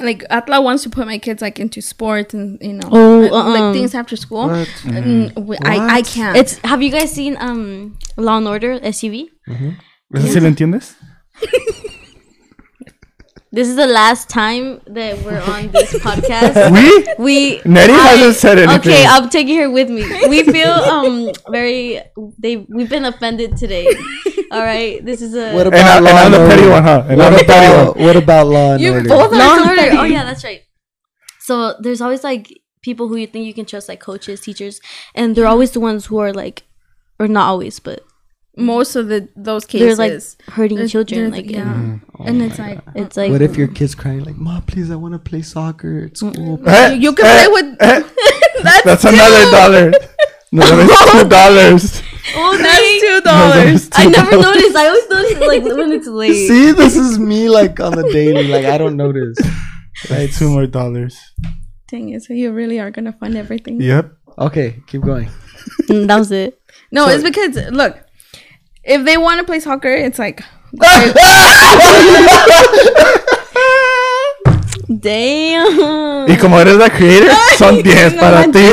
Like Atla wants to put my kids like into sports and you know Oh, uh, like uh-uh. things after school. What? And we- I I can't. It's have you guys seen um Law and Order SVU? ¿Eso sí lo entiendes? This is the last time that we're on this podcast. We? we Nettie I- hasn't said anything. Okay, I'm taking her with me. We feel um very they we've been offended today. All right, this is a What And, about I, and Law I'm the petty one, huh? And I'm What the petty about one. what about Law and You Order? both are Law and Order. petty. Oh yeah, that's right. So there's always like people who you think you can trust, like coaches, teachers, and they're always the ones who are like, or not always, but most of the those they're cases. like hurting there's- children. Like yeah, and and it's like it's like What if your kid's crying like, mom please, I want to play soccer at school." Eh, you, you can eh, play with. eh, that's That's another dollar. No, that's two dollars. oh, That's two dollars. that's I never noticed. I always notice like when it's late. See, this is me like on the daily. Like I don't notice. That's two more dollars. Dang it! So you really are gonna fund everything? Yep. Okay, keep going. Mm, that was it. No, it's because look, if they want to play soccer, it's like Damn. Y como eres la creator, son 10 para ti.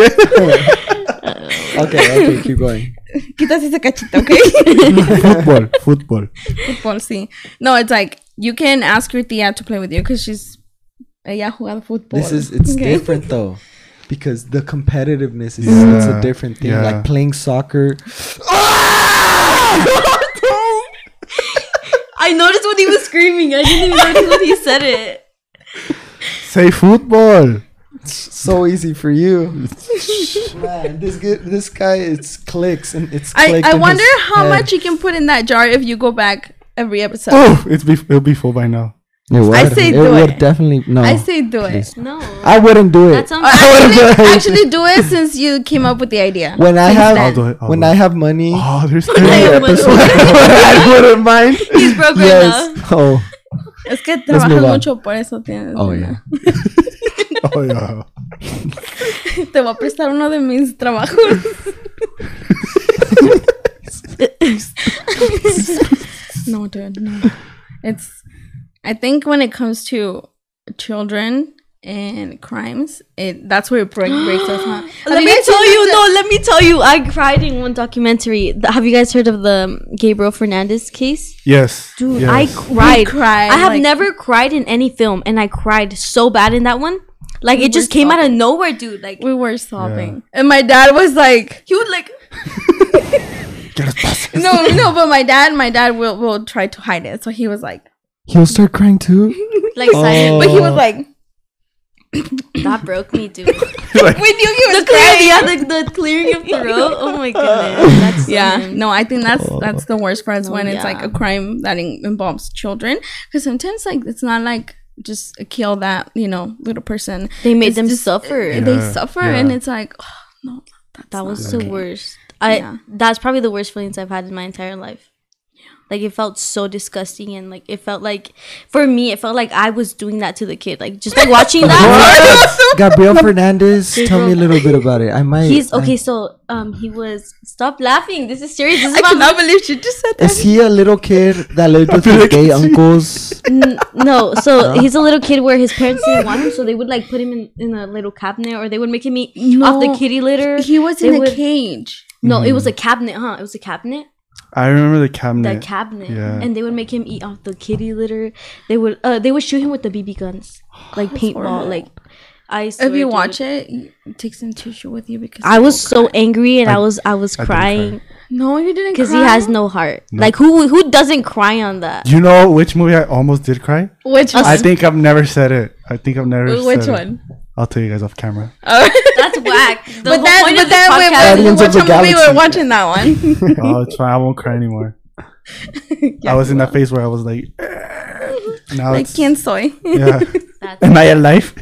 Okay, okay, keep going. Quitas ese cachito, ¿ok? fútbol, fútbol. Fútbol, sí. No, it's like you can ask your tía to play with you because she's ella ha jugado fútbol. This is it's Okay. different though. Because the competitiveness is it's a different thing. yeah. Like playing soccer. I noticed when he was screaming. I didn't even notice when he said it. Say fútbol. So easy for you. Man, this guy, this guy it's clicks and it's I, I wonder how head. much you can put in that jar if you go back every episode. Oh, it's be, it'll be full by now. It would. I say it do would it. definitely no. I say do it. No. I wouldn't do it. That sounds. Uh, actually, would've- actually do it since you came up with the idea. when I have. I'll do it. I'll when do I have money Oh, there's every have money. episode, I wouldn't mind. He's broke right yes. Oh, Es que move trabajas mucho por eso tienes. oh yeah. Oh, yeah. Te voy a prestar uno de mis trabajos. no, dude, no. It's. I think when it comes to children and crimes, it that's where it break, breaks us. Huh? Let me tell you, the- no, let me tell you, I cried in one documentary. Th- Have you guys heard of the Gabriel Fernandez case? Yes. Dude, yes. I cried. cried, I have like- never cried in any film, and I cried so bad in that one. Like We it just were came out of nowhere, dude. Like We were sobbing, and my dad was like, he would like. ¿Qué "No, no," but my dad, my dad will will try to hide it. So he was like, He'll start crying too. Like Oh. silent. but he was oh. like, that broke me, dude. Like, "We knew he was the clearing, crying." yeah, the, the clearing of throat. Oh my goodness, that's Yeah, him. no, I think that's oh. that's the worst part is No, when it's like a crime that in- involves children. Because sometimes like it's not like just a kill that you know little person. They made It's them just- suffer. Eh, they suffer, yeah. and it's like, oh, no, that's That was okay. the worst. I Yeah. that's probably the worst feelings I've had in my entire life. Like it felt so disgusting and like it felt like for me it felt like I was doing that to the kid. Like just like watching that. Gabriel Fernandez, tell me a little bit about it. I might. He's okay, I- so um he was stop laughing. This is serious. This is I about cannot believe she just said that. is he a little kid that lived with his gay uncles? N- no, so he's a little kid where his parents didn't want him, so they would like put him in, in a little cabinet or they would make him eat off the kitty litter. He was They in a would- cage. No, it was a cabinet, huh? It was a cabinet. I remember the cabinet. The cabinet. Yeah. And they would make him eat off the kitty litter. They would uh they would shoot him with the BB guns. Like paintball. horrible. Like I If you dude. watch it, take some tissue with you because I was so cry. angry and I, I- was I was I crying no, you didn't because he has no heart. Like who who doesn't cry on that? you know which movie I almost did cry? Which one? I think I've never said it. I think I've never Which said it. One? I'll tell you guys off camera. Oh, that's whack. The but whole then, point but of this then, wait, podcast wait, Guardians of which the one movie we Galaxy. were watching that one? oh, it's fine. I won't cry anymore. I was in that phase where I was like, now like, it's, ¿quién soy? yeah. That's Am I alive?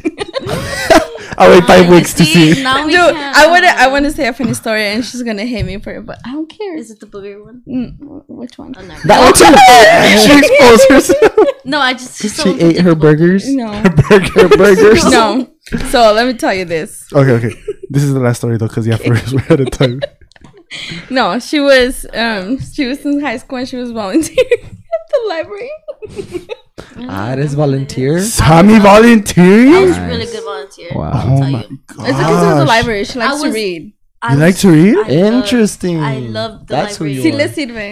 I'll wait five weeks to see. Now we Dude. I want to I want to say a funny story, and she's gonna hate me for it, but I don't care. Is it the booger one? Mm, which one? Oh, no. That one too. she exposed herself. No, I just. just She ate her think- burgers. No, Her burger burgers. no. So let me tell you this. Okay, okay. This is the last story though, because yeah, first we're out of time. No, she was um she was in high school and she was volunteering at the library. Ah, it is volunteer. Sammy I was volunteering? a really good volunteer. Wow. I'll Oh my you. It's because it the library. She likes I to read. I You like to read? I love- Interesting. I love the That's library. who Si you are.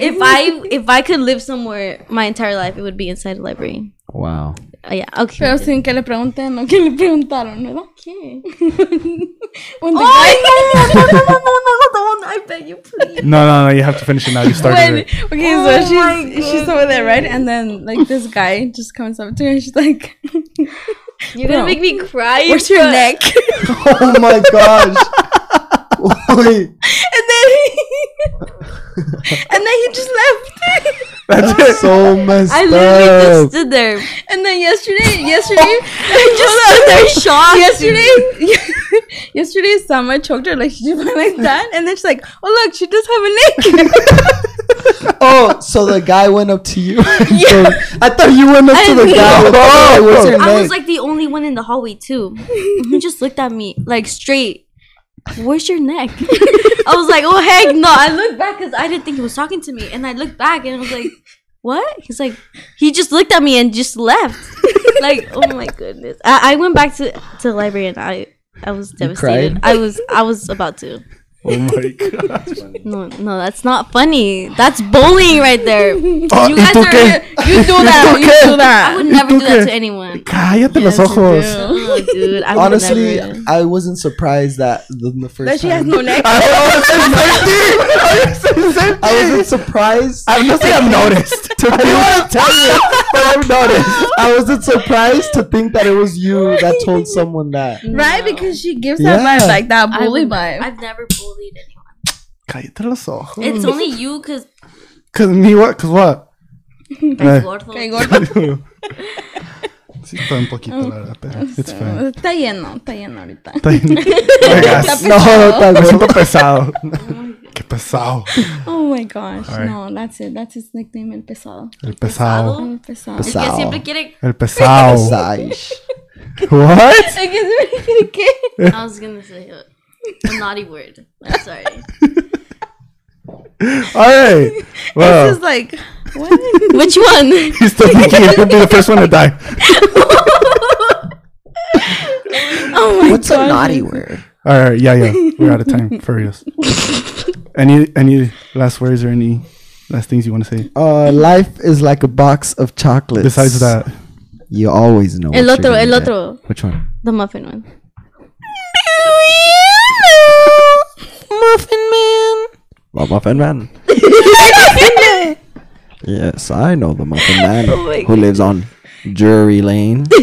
If I if I could live somewhere my entire life, it would be inside a library. Wow. Yeah, okay. Pero sin que le pregunten lo que le preguntaron, ¿Qué? No, no, no, no, I beg you, please. No, no, no, you have to finish it now. You started when, Okay, so she's, she's over there, right? And then, like, this guy just comes up to her and she's like... You're gonna make me cry. Where's your neck? oh my gosh. Wait. and then he, and then he just left. That's it. So messed I literally up. just stood there. and then yesterday, yesterday, I just stood there shocked. yesterday, yesterday, Summer choked her like she just went like that, and then she's like, "Oh look, she does have a neck." Oh, so the guy went up to you. So, I thought you went up I to the didn't guy. know. Oh, what's your I was like the only one in the hallway too. He just looked at me like straight. Where's your neck? I was like, oh heck no! I looked back because I didn't think he was talking to me, and I looked back and I was like, what? He's like, he just looked at me and just left. like, oh my goodness. I, I went back to, to the library and I, I was devastated. I was, I was about to. Oh my god. No, no, that's not funny. That's bullying right there. You ah, ¿y guys tú are. qué? You do that. You tú qué? do I that. would never tú do that to anyone. Cállate los Yes, you ojos. do. Oh, dude. I would Honestly, never. I wasn't surprised that the, the first That she has time. no neck. I wasn't surprised. I'm not saying I've noticed. I don't want to tell you, but I've noticed. I wasn't surprised to think that it was you that told someone that. Right? No. Because she gives that Yeah. vibe, like that I bully would- vibe. I've never bullied anyone. Cállate los ojos. It's only you because Cause me what? Cause what? Eh. gordo. Okay, gordo. sí está un poquito la verdad, pero it's fine. Está lleno, está lleno ahorita. Está bien. Oigas, No, tal me siento pesado. Qué pesado. Oh my gosh. Alright. No, that's it. That's his nickname, el pesado. El pesado. El pesado. Es que Pesado. siempre quiere. El pesado. What? Es que se ¿qué? I was gonna say a, a naughty word. I'm sorry. Alright. This Well, is like, what? Which one? he's still thinking he's gonna be the first one to die. Oh my What's a naughty word? Alright, yeah, yeah. We're out of time for reals. Any any last words or any last things you want to say? Uh, life is like a box of chocolates. Besides that, you always know. El what otro, you're el get. otro. Which one? The muffin one. Muffin Man. The Muffin Man. yes, I know the Muffin oh Man my who lives on Drury Lane.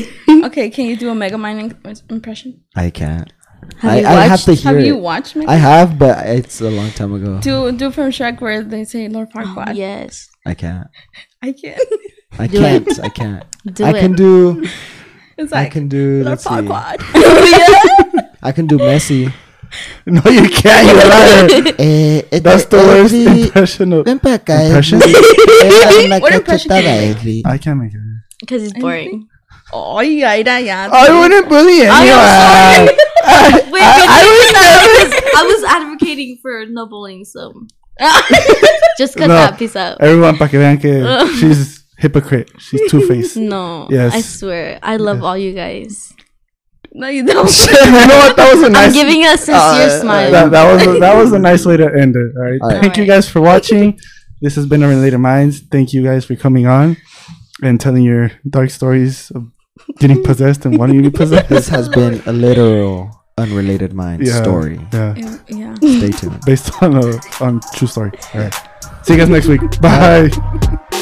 Okay, can you do a Mega Man in- impression? I can't. Have I, you I have to hear Have you it. watched Mega I have, but it's a long time ago. Do do from Shrek where they say Lord Farquaad. Oh, yes. I can't. I can't. I can't. I can't. Do I it. can do. It's I can do. Lord Let's. Farquaad. I can do messy. no, you can't. You're a liar. Eh, eh, That's the eh, worst Edri, impression of. Ven para acá. Impression? Edri. Eh, dame una What impression cachetada, can you make? Edri. I can't make it. Because it's boring. Oh, ya, ya, ya. I wouldn't bully anyone. Wait, I, I, I was advocating for no bullying, so just cut No. that piece out. Everyone, para que vean que she's hypocrite. She's two faced. No, Yes. I swear, I love all you guys. No, you don't. you know what? That was a nice. I'm giving a sincere Uh, smile. that, that was a, that was a nice way to end it. All right. All right. Thank you guys for watching. This has been Unrelated Minds. Thank you guys for coming on and telling your dark stories of getting possessed and wanting to be possessed. This has been a literal unrelated mind Yeah. story. Yeah. yeah. Stay tuned. Based on a on true story. All right. See you guys next week. Bye.